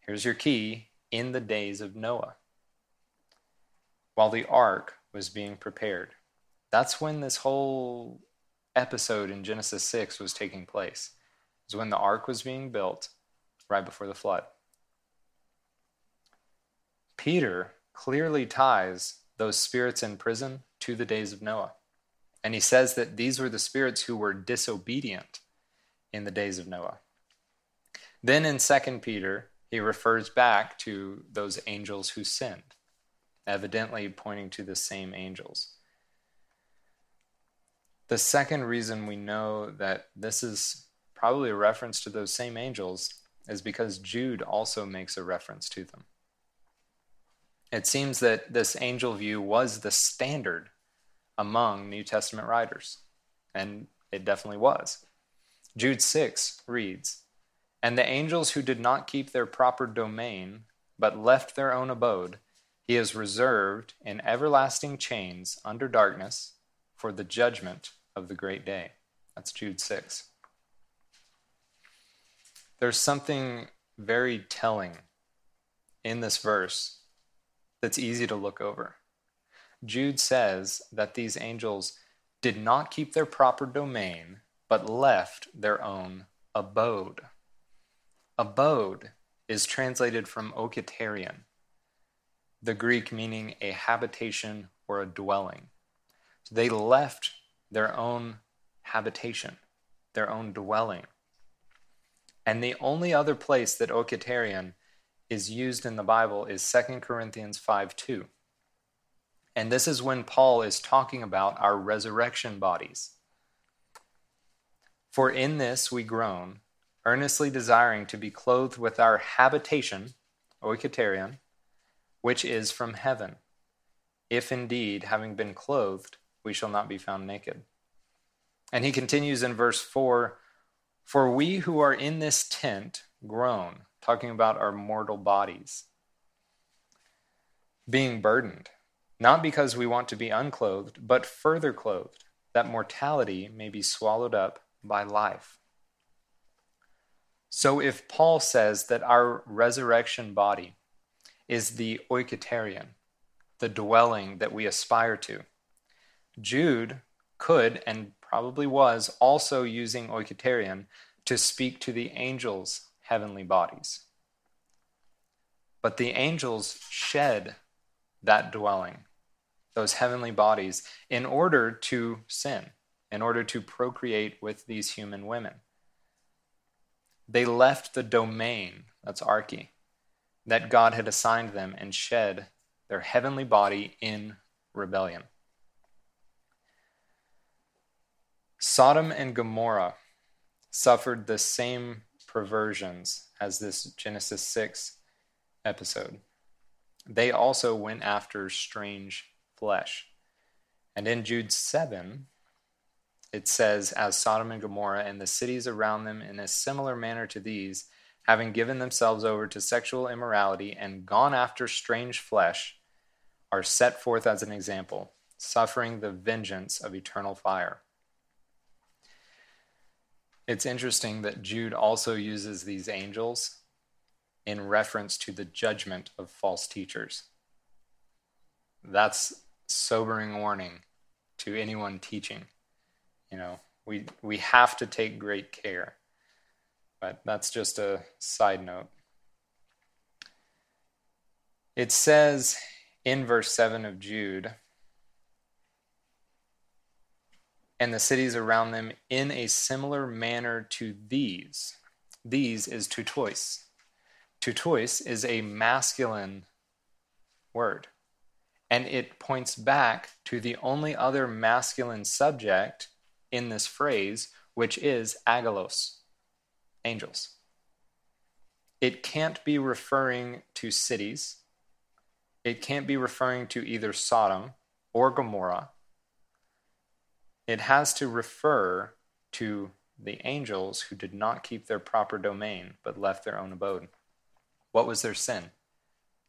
here's your key, in the days of Noah, while the ark was being prepared. That's when this whole episode in Genesis 6 was taking place. It was when the ark was being built right before the flood. Peter clearly ties those spirits in prison to the days of Noah. And he says that these were the spirits who were disobedient in the days of Noah. Then in 2 Peter, he refers back to those angels who sinned, evidently pointing to the same angels. The second reason we know that this is probably a reference to those same angels is because Jude also makes a reference to them. It seems that this angel view was the standard among New Testament writers, and it definitely was. Jude 6 reads, And the angels who did not keep their proper domain, but left their own abode, he has reserved in everlasting chains under darkness for the judgment of the great day. That's Jude 6. There's something very telling in this verse that's easy to look over. Jude says that these angels did not keep their proper domain, but left their own abode. Abode is translated from oiketerion, the Greek meaning a habitation or a dwelling. So they left their own habitation, their own dwelling. And the only other place that oiketerion is used in the Bible is 2 Corinthians 5 2. And this is when Paul is talking about our resurrection bodies. For in this we groan, earnestly desiring to be clothed with our habitation, oiketerion, which is from heaven, if indeed, having been clothed, we shall not be found naked. And he continues in verse 4 For we who are in this tent groan, talking about our mortal bodies, being burdened, not because we want to be unclothed, but further clothed, that mortality may be swallowed up by life. So if Paul says that our resurrection body is the oiketerion, the dwelling that we aspire to, Jude could and probably was also using oiketerion to speak to the angels' heavenly bodies. But the angels shed that dwelling, those heavenly bodies, in order to sin, in order to procreate with these human women. They left the domain, that's arche, that God had assigned them and shed their heavenly body in rebellion. Sodom and Gomorrah suffered the same perversions as this Genesis 6 episode. They also went after strange flesh. And in Jude 7, it says, As Sodom and Gomorrah and the cities around them, in a similar manner to these, having given themselves over to sexual immorality and gone after strange flesh, are set forth as an example, suffering the vengeance of eternal fire. It's interesting that Jude also uses these angels in reference to the judgment of false teachers. That's sobering warning to anyone teaching. You know, we we have to take great care. But that's just a side note. It says in verse 7 of Jude, and the cities around them in a similar manner to these. These is tutois. Tutois is a masculine word, and it points back to the only other masculine subject in this phrase, which is agalos, angels. It can't be referring to cities. It can't be referring to either Sodom or Gomorrah it has to refer to the angels who did not keep their proper domain but left their own abode. What was their sin?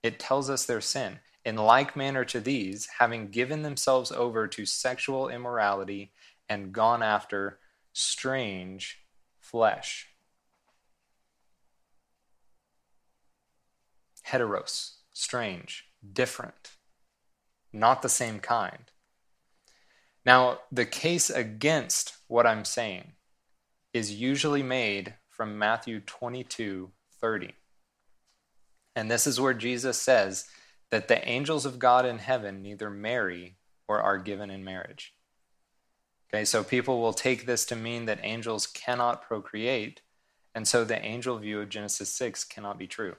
It tells us their sin. In like manner to these, having given themselves over to sexual immorality and gone after strange flesh. Heteros, strange, different, not the same kind. Now, the case against what I'm saying is usually made from Matthew 22 30. And this is where Jesus says that the angels of God in heaven neither marry or are given in marriage. Okay, so people will take this to mean that angels cannot procreate, and so the angel view of Genesis 6 cannot be true.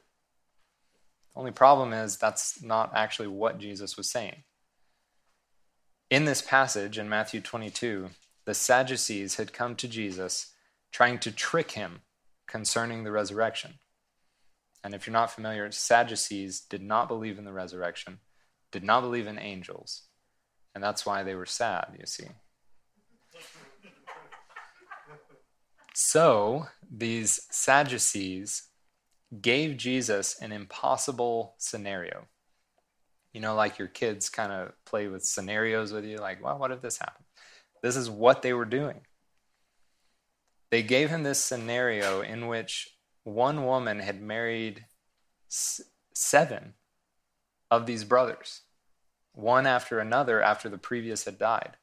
The only problem is that's not actually what Jesus was saying. In this passage in Matthew 22, the Sadducees had come to Jesus trying to trick him concerning the resurrection. And if you're not familiar, Sadducees did not believe in the resurrection, did not believe in angels, and that's why they were sad, you see. So, these Sadducees gave Jesus an impossible scenario you know, like your kids kind of play with scenarios with you, like, well, what if this happened? This is what they were doing. They gave him this scenario in which one woman had married seven of these brothers, one after another after the previous had died.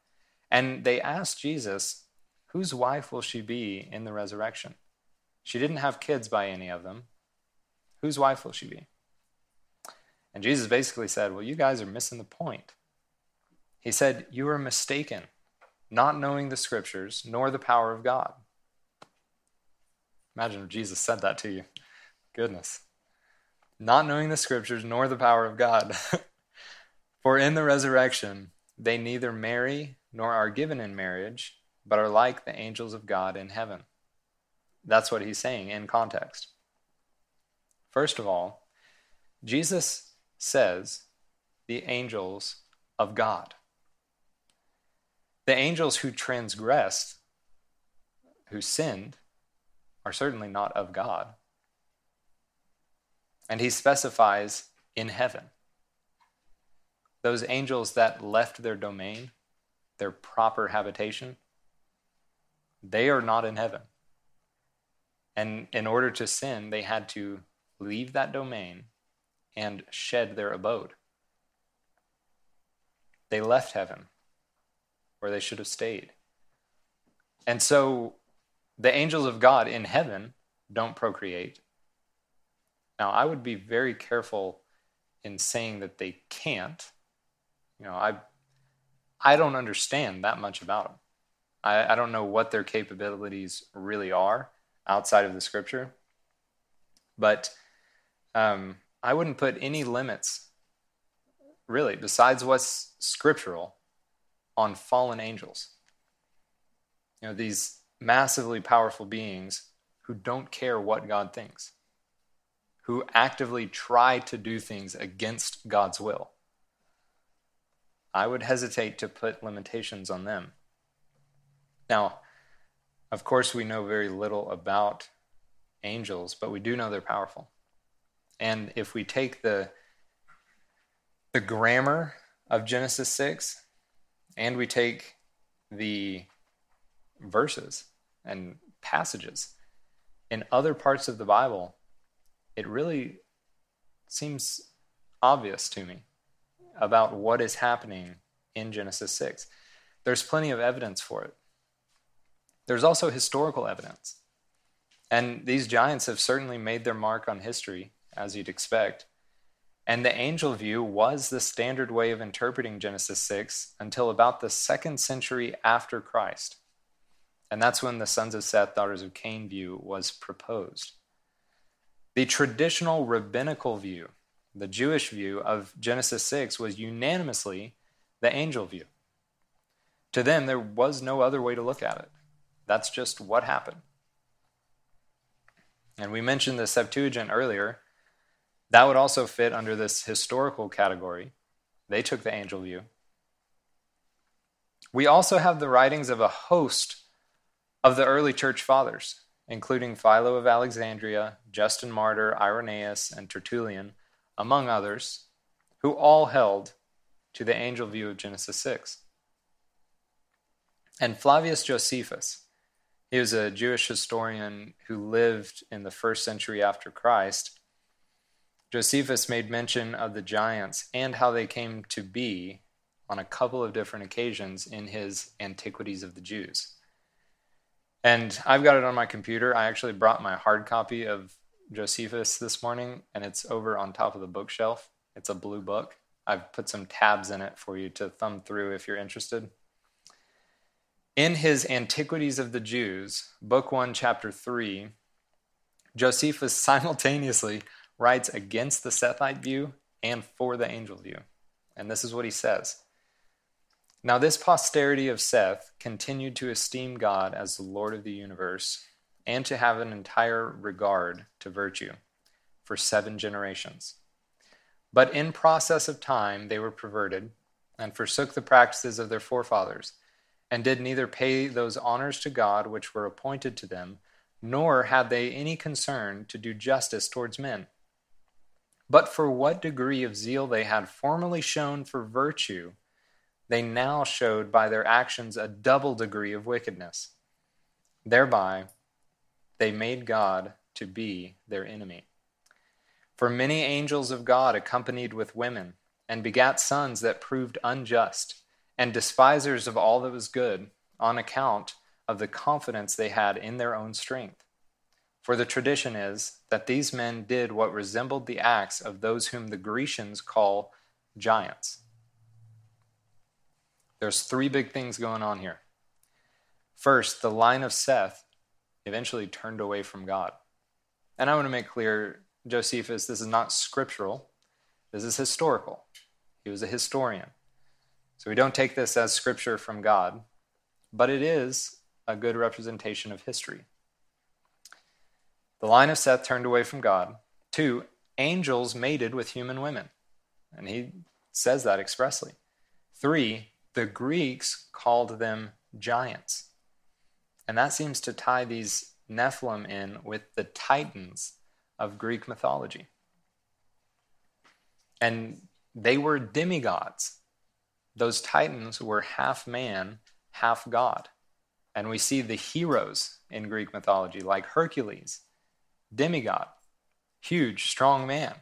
And they asked Jesus, Whose wife will she be in the resurrection? She didn't have kids by any of them. Whose wife will she be? And Jesus basically said, Well, you guys are missing the point. He said, You are mistaken, not knowing the scriptures nor the power of God. Imagine if Jesus said that to you. Goodness. Not knowing the scriptures nor the power of God. For in the resurrection, they neither marry nor are given in marriage, but are like the angels of God in heaven. That's what he's saying in context. First of all, Jesus says the angels of God. The angels who transgressed, who sinned, are certainly not of God. And he specifies in heaven. Those angels that left their domain, their proper habitation, they are not in heaven. And in order to sin, they had to leave that domain and shed their abode. They left heaven where they should have stayed. And so the angels of God in heaven don't procreate. Now, I would be very careful in saying that they can't. You know, I, I don't understand that much about them. I, I don't know what their capabilities really are outside of the scripture. But um, I wouldn't put any limits, really, besides what's scriptural, on fallen angels. You know, these massively powerful beings who don't care what God thinks, who actively try to do things against God's will. I would hesitate to put limitations on them. Now, of course, we know very little about angels, but we do know they're powerful. And if we take the, the grammar of Genesis 6 and we take the verses and passages in other parts of the Bible, it really seems obvious to me about what is happening in Genesis 6. There's plenty of evidence for it. There's also historical evidence. And these giants have certainly made their mark on history, as you'd expect. And the angel view was the standard way of interpreting Genesis 6 until about the second century after Christ. And that's when the sons of Seth, daughters of Cain view was proposed. The traditional rabbinical view, the Jewish view of Genesis 6, was unanimously the angel view. To them, there was no other way to look at it. That's just what happened. And we mentioned the Septuagint earlier. That would also fit under this historical category. They took the angel view. We also have the writings of a host of the early church fathers, including Philo of Alexandria, Justin Martyr, Irenaeus, and Tertullian, among others, who all held to the angel view of Genesis 6. And Flavius Josephus, he was a Jewish historian who lived in the first century after Christ. Josephus made mention of the giants and how they came to be on a couple of different occasions in his Antiquities of the Jews. And I've got it on my computer. I actually brought my hard copy of Josephus this morning, and it's over on top of the bookshelf. It's a blue book. I've put some tabs in it for you to thumb through if you're interested. In his Antiquities of the Jews, Book 1, Chapter 3, Josephus simultaneously writes against the Sethite view and for the angel view. And this is what he says Now, this posterity of Seth continued to esteem God as the Lord of the universe and to have an entire regard to virtue for seven generations. But in process of time, they were perverted and forsook the practices of their forefathers and did neither pay those honors to God which were appointed to them, nor had they any concern to do justice towards men. But for what degree of zeal they had formerly shown for virtue, they now showed by their actions a double degree of wickedness. Thereby they made God to be their enemy. For many angels of God accompanied with women, and begat sons that proved unjust and despisers of all that was good on account of the confidence they had in their own strength. For the tradition is that these men did what resembled the acts of those whom the Grecians call giants. There's three big things going on here. First, the line of Seth eventually turned away from God. And I want to make clear, Josephus, this is not scriptural, this is historical. He was a historian. So we don't take this as scripture from God, but it is a good representation of history. The line of Seth turned away from God. Two, angels mated with human women. And he says that expressly. Three, the Greeks called them giants. And that seems to tie these Nephilim in with the titans of Greek mythology. And they were demigods those titans were half man, half God. And we see the heroes in Greek mythology, like Hercules, demigod, huge, strong man.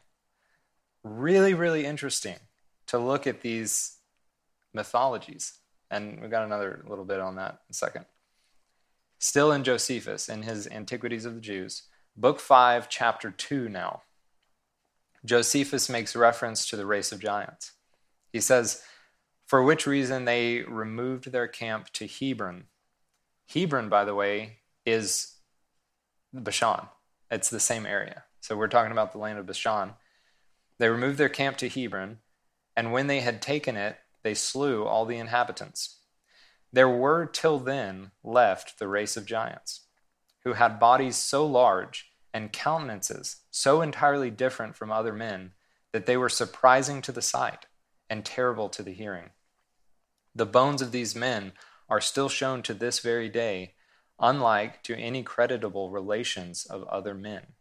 Really, really interesting to look at these mythologies. And we've got another little bit on that in a second. Still in Josephus, in his Antiquities of the Jews, book 5, chapter 2 now. Josephus makes reference to the race of giants. He says, for which reason they removed their camp to Hebron. Hebron, by the way, is Bashan. It's the same area. So we're talking about the land of Bashan. They removed their camp to Hebron, and when they had taken it, they slew all the inhabitants. There were till then left the race of giants, who had bodies so large and countenances so entirely different from other men that they were surprising to the sight and terrible to the hearing. The bones of these men are still shown to this very day, unlike to any creditable relations of other men.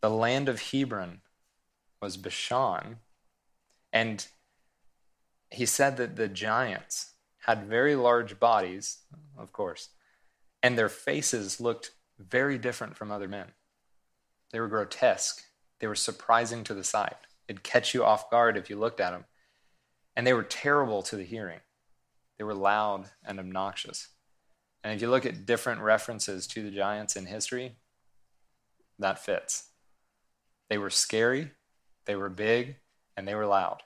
The land of Hebron was Bashan, and he said that the giants had very large bodies, of course, and their faces looked very different from other men. They were grotesque. They were surprising to the sight. It'd catch you off guard if you looked at them. And they were terrible to the hearing. They were loud and obnoxious. And if you look at different references to the giants in history, that fits. They were scary, they were big, and they were loud.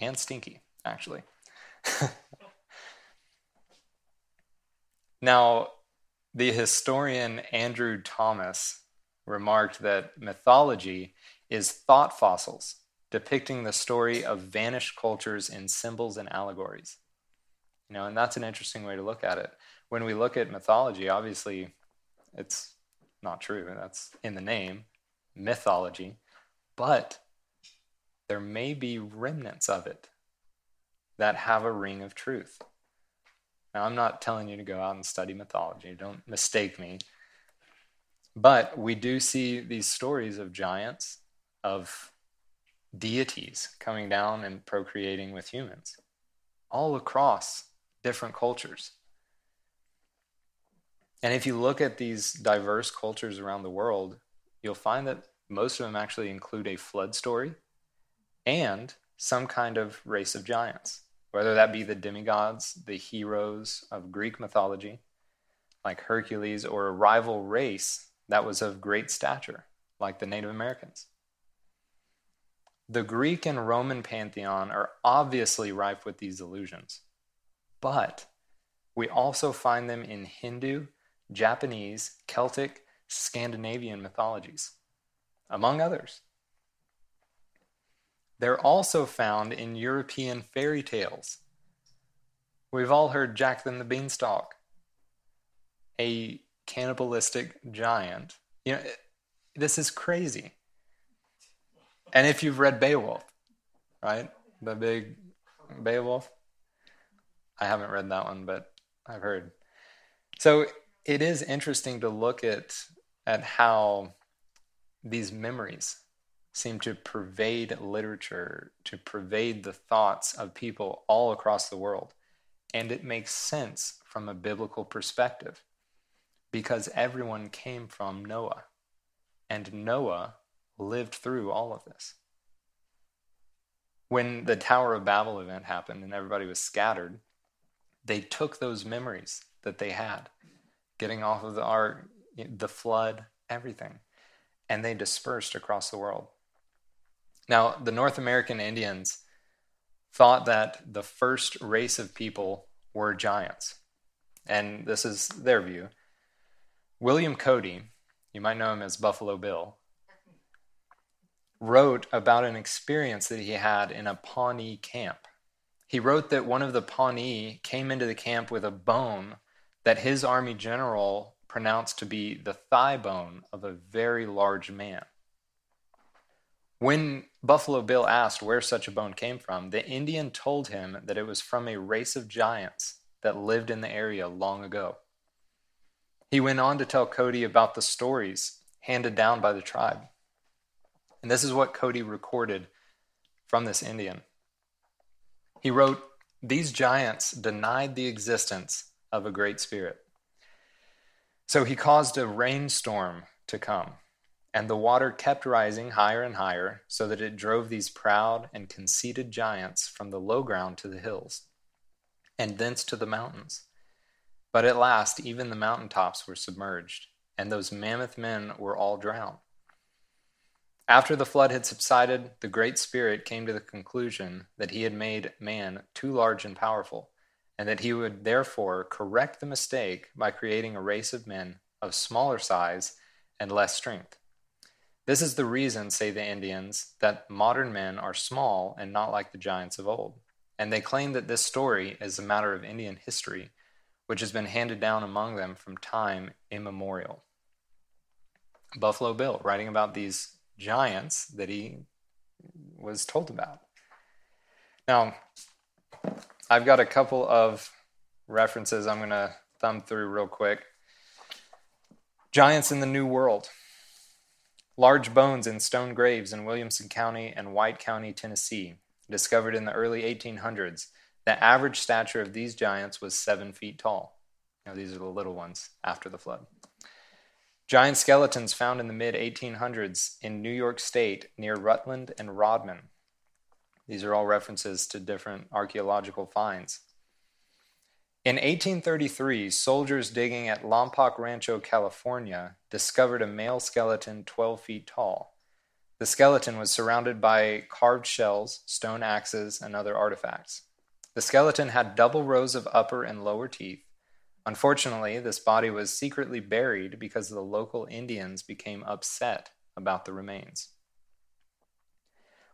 And stinky, actually. now, the historian Andrew Tomas remarked that mythology is thought fossils depicting the story of vanished cultures in symbols and allegories. You know, and that's an interesting way to look at it. When we look at mythology, obviously it's not true. That's in the name, mythology. But there may be remnants of it that have a ring of truth. Now, I'm not telling you to go out and study mythology, don't mistake me. But we do see these stories of giants, of deities coming down and procreating with humans all across different cultures. And if you look at these diverse cultures around the world, you'll find that most of them actually include a flood story and some kind of race of giants whether that be the demigods, the heroes of Greek mythology, like Hercules, or a rival race that was of great stature, like the Native Americans. The Greek and Roman pantheon are obviously rife with these illusions, but we also find them in Hindu, Japanese, Celtic, Scandinavian mythologies, among others. They're also found in European fairy tales. We've all heard Jack and the Beanstalk, a cannibalistic giant. You know, this is crazy. And if you've read Beowulf, right? The big Beowulf. I haven't read that one, but I've heard. So it is interesting to look at at how these memories seem to pervade literature, to pervade the thoughts of people all across the world. And it makes sense from a biblical perspective because everyone came from Noah, and Noah lived through all of this. When the Tower of Babel event happened and everybody was scattered, they took those memories that they had, getting off of the ark, the flood, everything, and they dispersed across the world. Now, the North American Indians thought that the first race of people were giants. And this is their view. William Cody, you might know him as Buffalo Bill, wrote about an experience that he had in a Pawnee camp. He wrote that one of the Pawnee came into the camp with a bone that his army general pronounced to be the thigh bone of a very large man. When Buffalo Bill asked where such a bone came from, the Indian told him that it was from a race of giants that lived in the area long ago. He went on to tell Cody about the stories handed down by the tribe. And this is what Cody recorded from this Indian. He wrote, These giants denied the existence of a great spirit. So he caused a rainstorm to come and the water kept rising higher and higher, so that it drove these proud and conceited giants from the low ground to the hills, and thence to the mountains. But at last, even the mountain tops were submerged, and those mammoth men were all drowned. After the flood had subsided, the Great Spirit came to the conclusion that he had made man too large and powerful, and that he would therefore correct the mistake by creating a race of men of smaller size and less strength. This is the reason, say the Indians, that modern men are small and not like the giants of old. and they claim that this story is a matter of Indian history, which has been handed down among them from time immemorial. Buffalo Bill writing about these giants that he was told about. Now, I've got a couple of references I'm going to thumb through real quick. Giants in the New World. Large bones in stone graves in Williamson County and White County, Tennessee, discovered in the early 1800s. The average stature of these giants was seven feet tall. Now, these are the little ones after the flood. Giant skeletons found in the mid 1800s in New York State near Rutland and Rodman. These are all references to different archaeological finds. In 1833, soldiers digging at Lompoc Rancho, California, discovered a male skeleton 12 feet tall. The skeleton was surrounded by carved shells, stone axes, and other artifacts. The skeleton had double rows of upper and lower teeth. Unfortunately, this body was secretly buried because the local Indians became upset about the remains.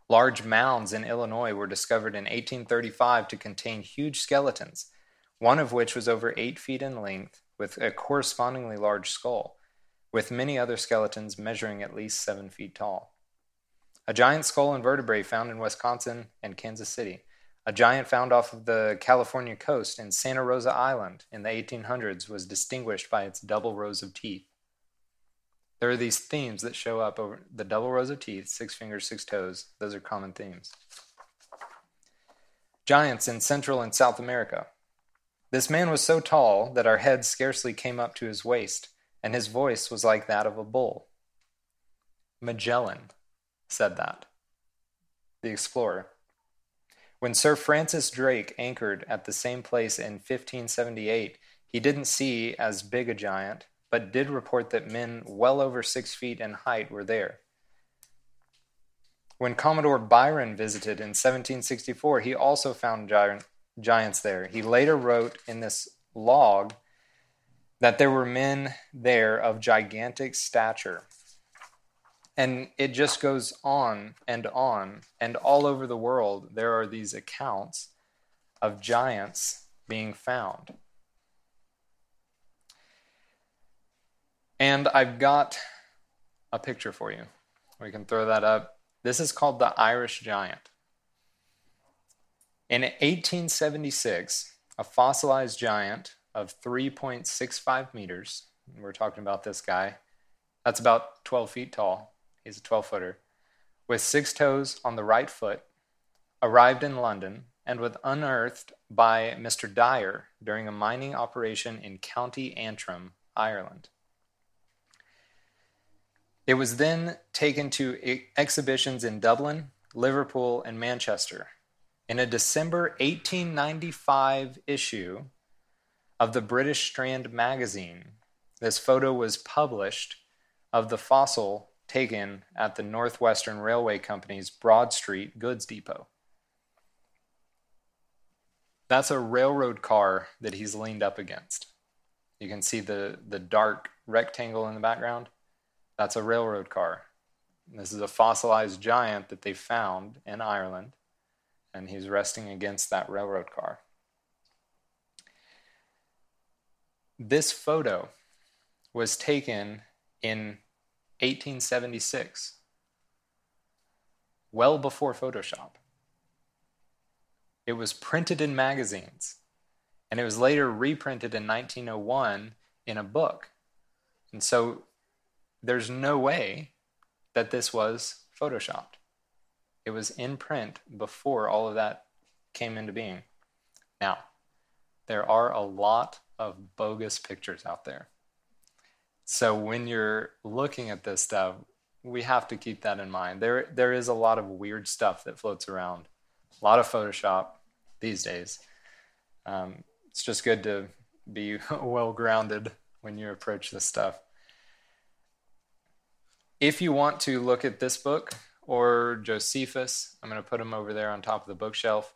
Large mounds in Illinois were discovered in 1835 to contain huge skeletons, one of which was over eight feet in length with a correspondingly large skull, with many other skeletons measuring at least seven feet tall. A giant skull and vertebrae found in Wisconsin and Kansas City. A giant found off of the California coast in Santa Rosa Island in the 1800s was distinguished by its double rows of teeth. There are these themes that show up over the double rows of teeth, six fingers, six toes. Those are common themes. Giants in Central and South America. This man was so tall that our heads scarcely came up to his waist, and his voice was like that of a bull. Magellan said that. The explorer. When Sir Francis Drake anchored at the same place in 1578, he didn't see as big a giant, but did report that men well over six feet in height were there. When Commodore Byron visited in 1764, he also found giant, giants there. He later wrote in this log that there were men there of gigantic stature. And it just goes on and on. And all over the world, there are these accounts of giants being found. And I've got a picture for you. We can throw that up. This is called the Irish Giant. In 1876, a fossilized giant of 3.65 meters, we're talking about this guy, that's about 12 feet tall, he's a 12 footer, with six toes on the right foot, arrived in London and was unearthed by Mr. Dyer during a mining operation in County Antrim, Ireland. It was then taken to exhibitions in Dublin, Liverpool, and Manchester. In a December 1895 issue of the British Strand magazine, this photo was published of the fossil taken at the Northwestern Railway Company's Broad Street goods depot. That's a railroad car that he's leaned up against. You can see the, the dark rectangle in the background. That's a railroad car. This is a fossilized giant that they found in Ireland, and he's resting against that railroad car. This photo was taken in 1876, well before Photoshop. It was printed in magazines, and it was later reprinted in 1901 in a book. And so there's no way that this was photoshopped. It was in print before all of that came into being. Now, there are a lot of bogus pictures out there. So when you're looking at this stuff, we have to keep that in mind. There there is a lot of weird stuff that floats around. A lot of Photoshop these days. Um, it's just good to be well grounded when you approach this stuff. If you want to look at this book or Josephus, I'm going to put them over there on top of the bookshelf.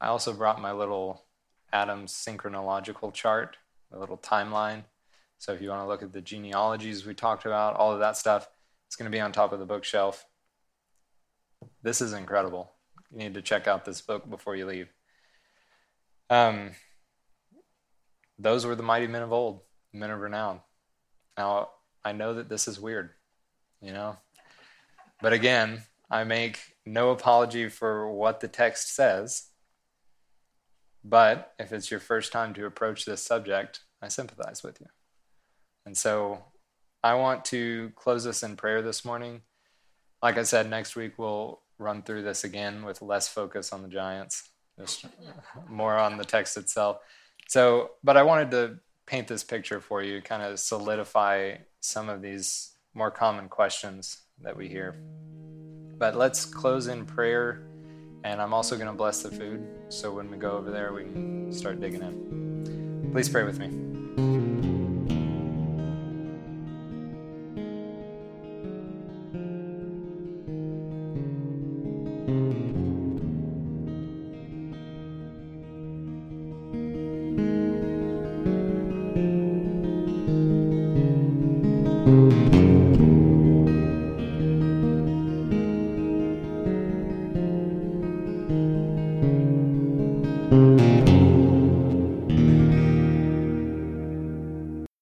I also brought my little Adams synchronological chart, a little timeline. So if you want to look at the genealogies we talked about, all of that stuff, it's going to be on top of the bookshelf. This is incredible. You need to check out this book before you leave. Um, those were the mighty men of old, men of renown. Now, I know that this is weird, you know? But again, I make no apology for what the text says. But if it's your first time to approach this subject, I sympathize with you. And so I want to close this in prayer this morning. Like I said, next week we'll run through this again with less focus on the Giants, just more on the text itself. So, but I wanted to paint this picture for you, kind of solidify some of these more common questions that we hear. But let's close in prayer, and I'm also going to bless the food. So when we go over there, we can start digging in. Please pray with me.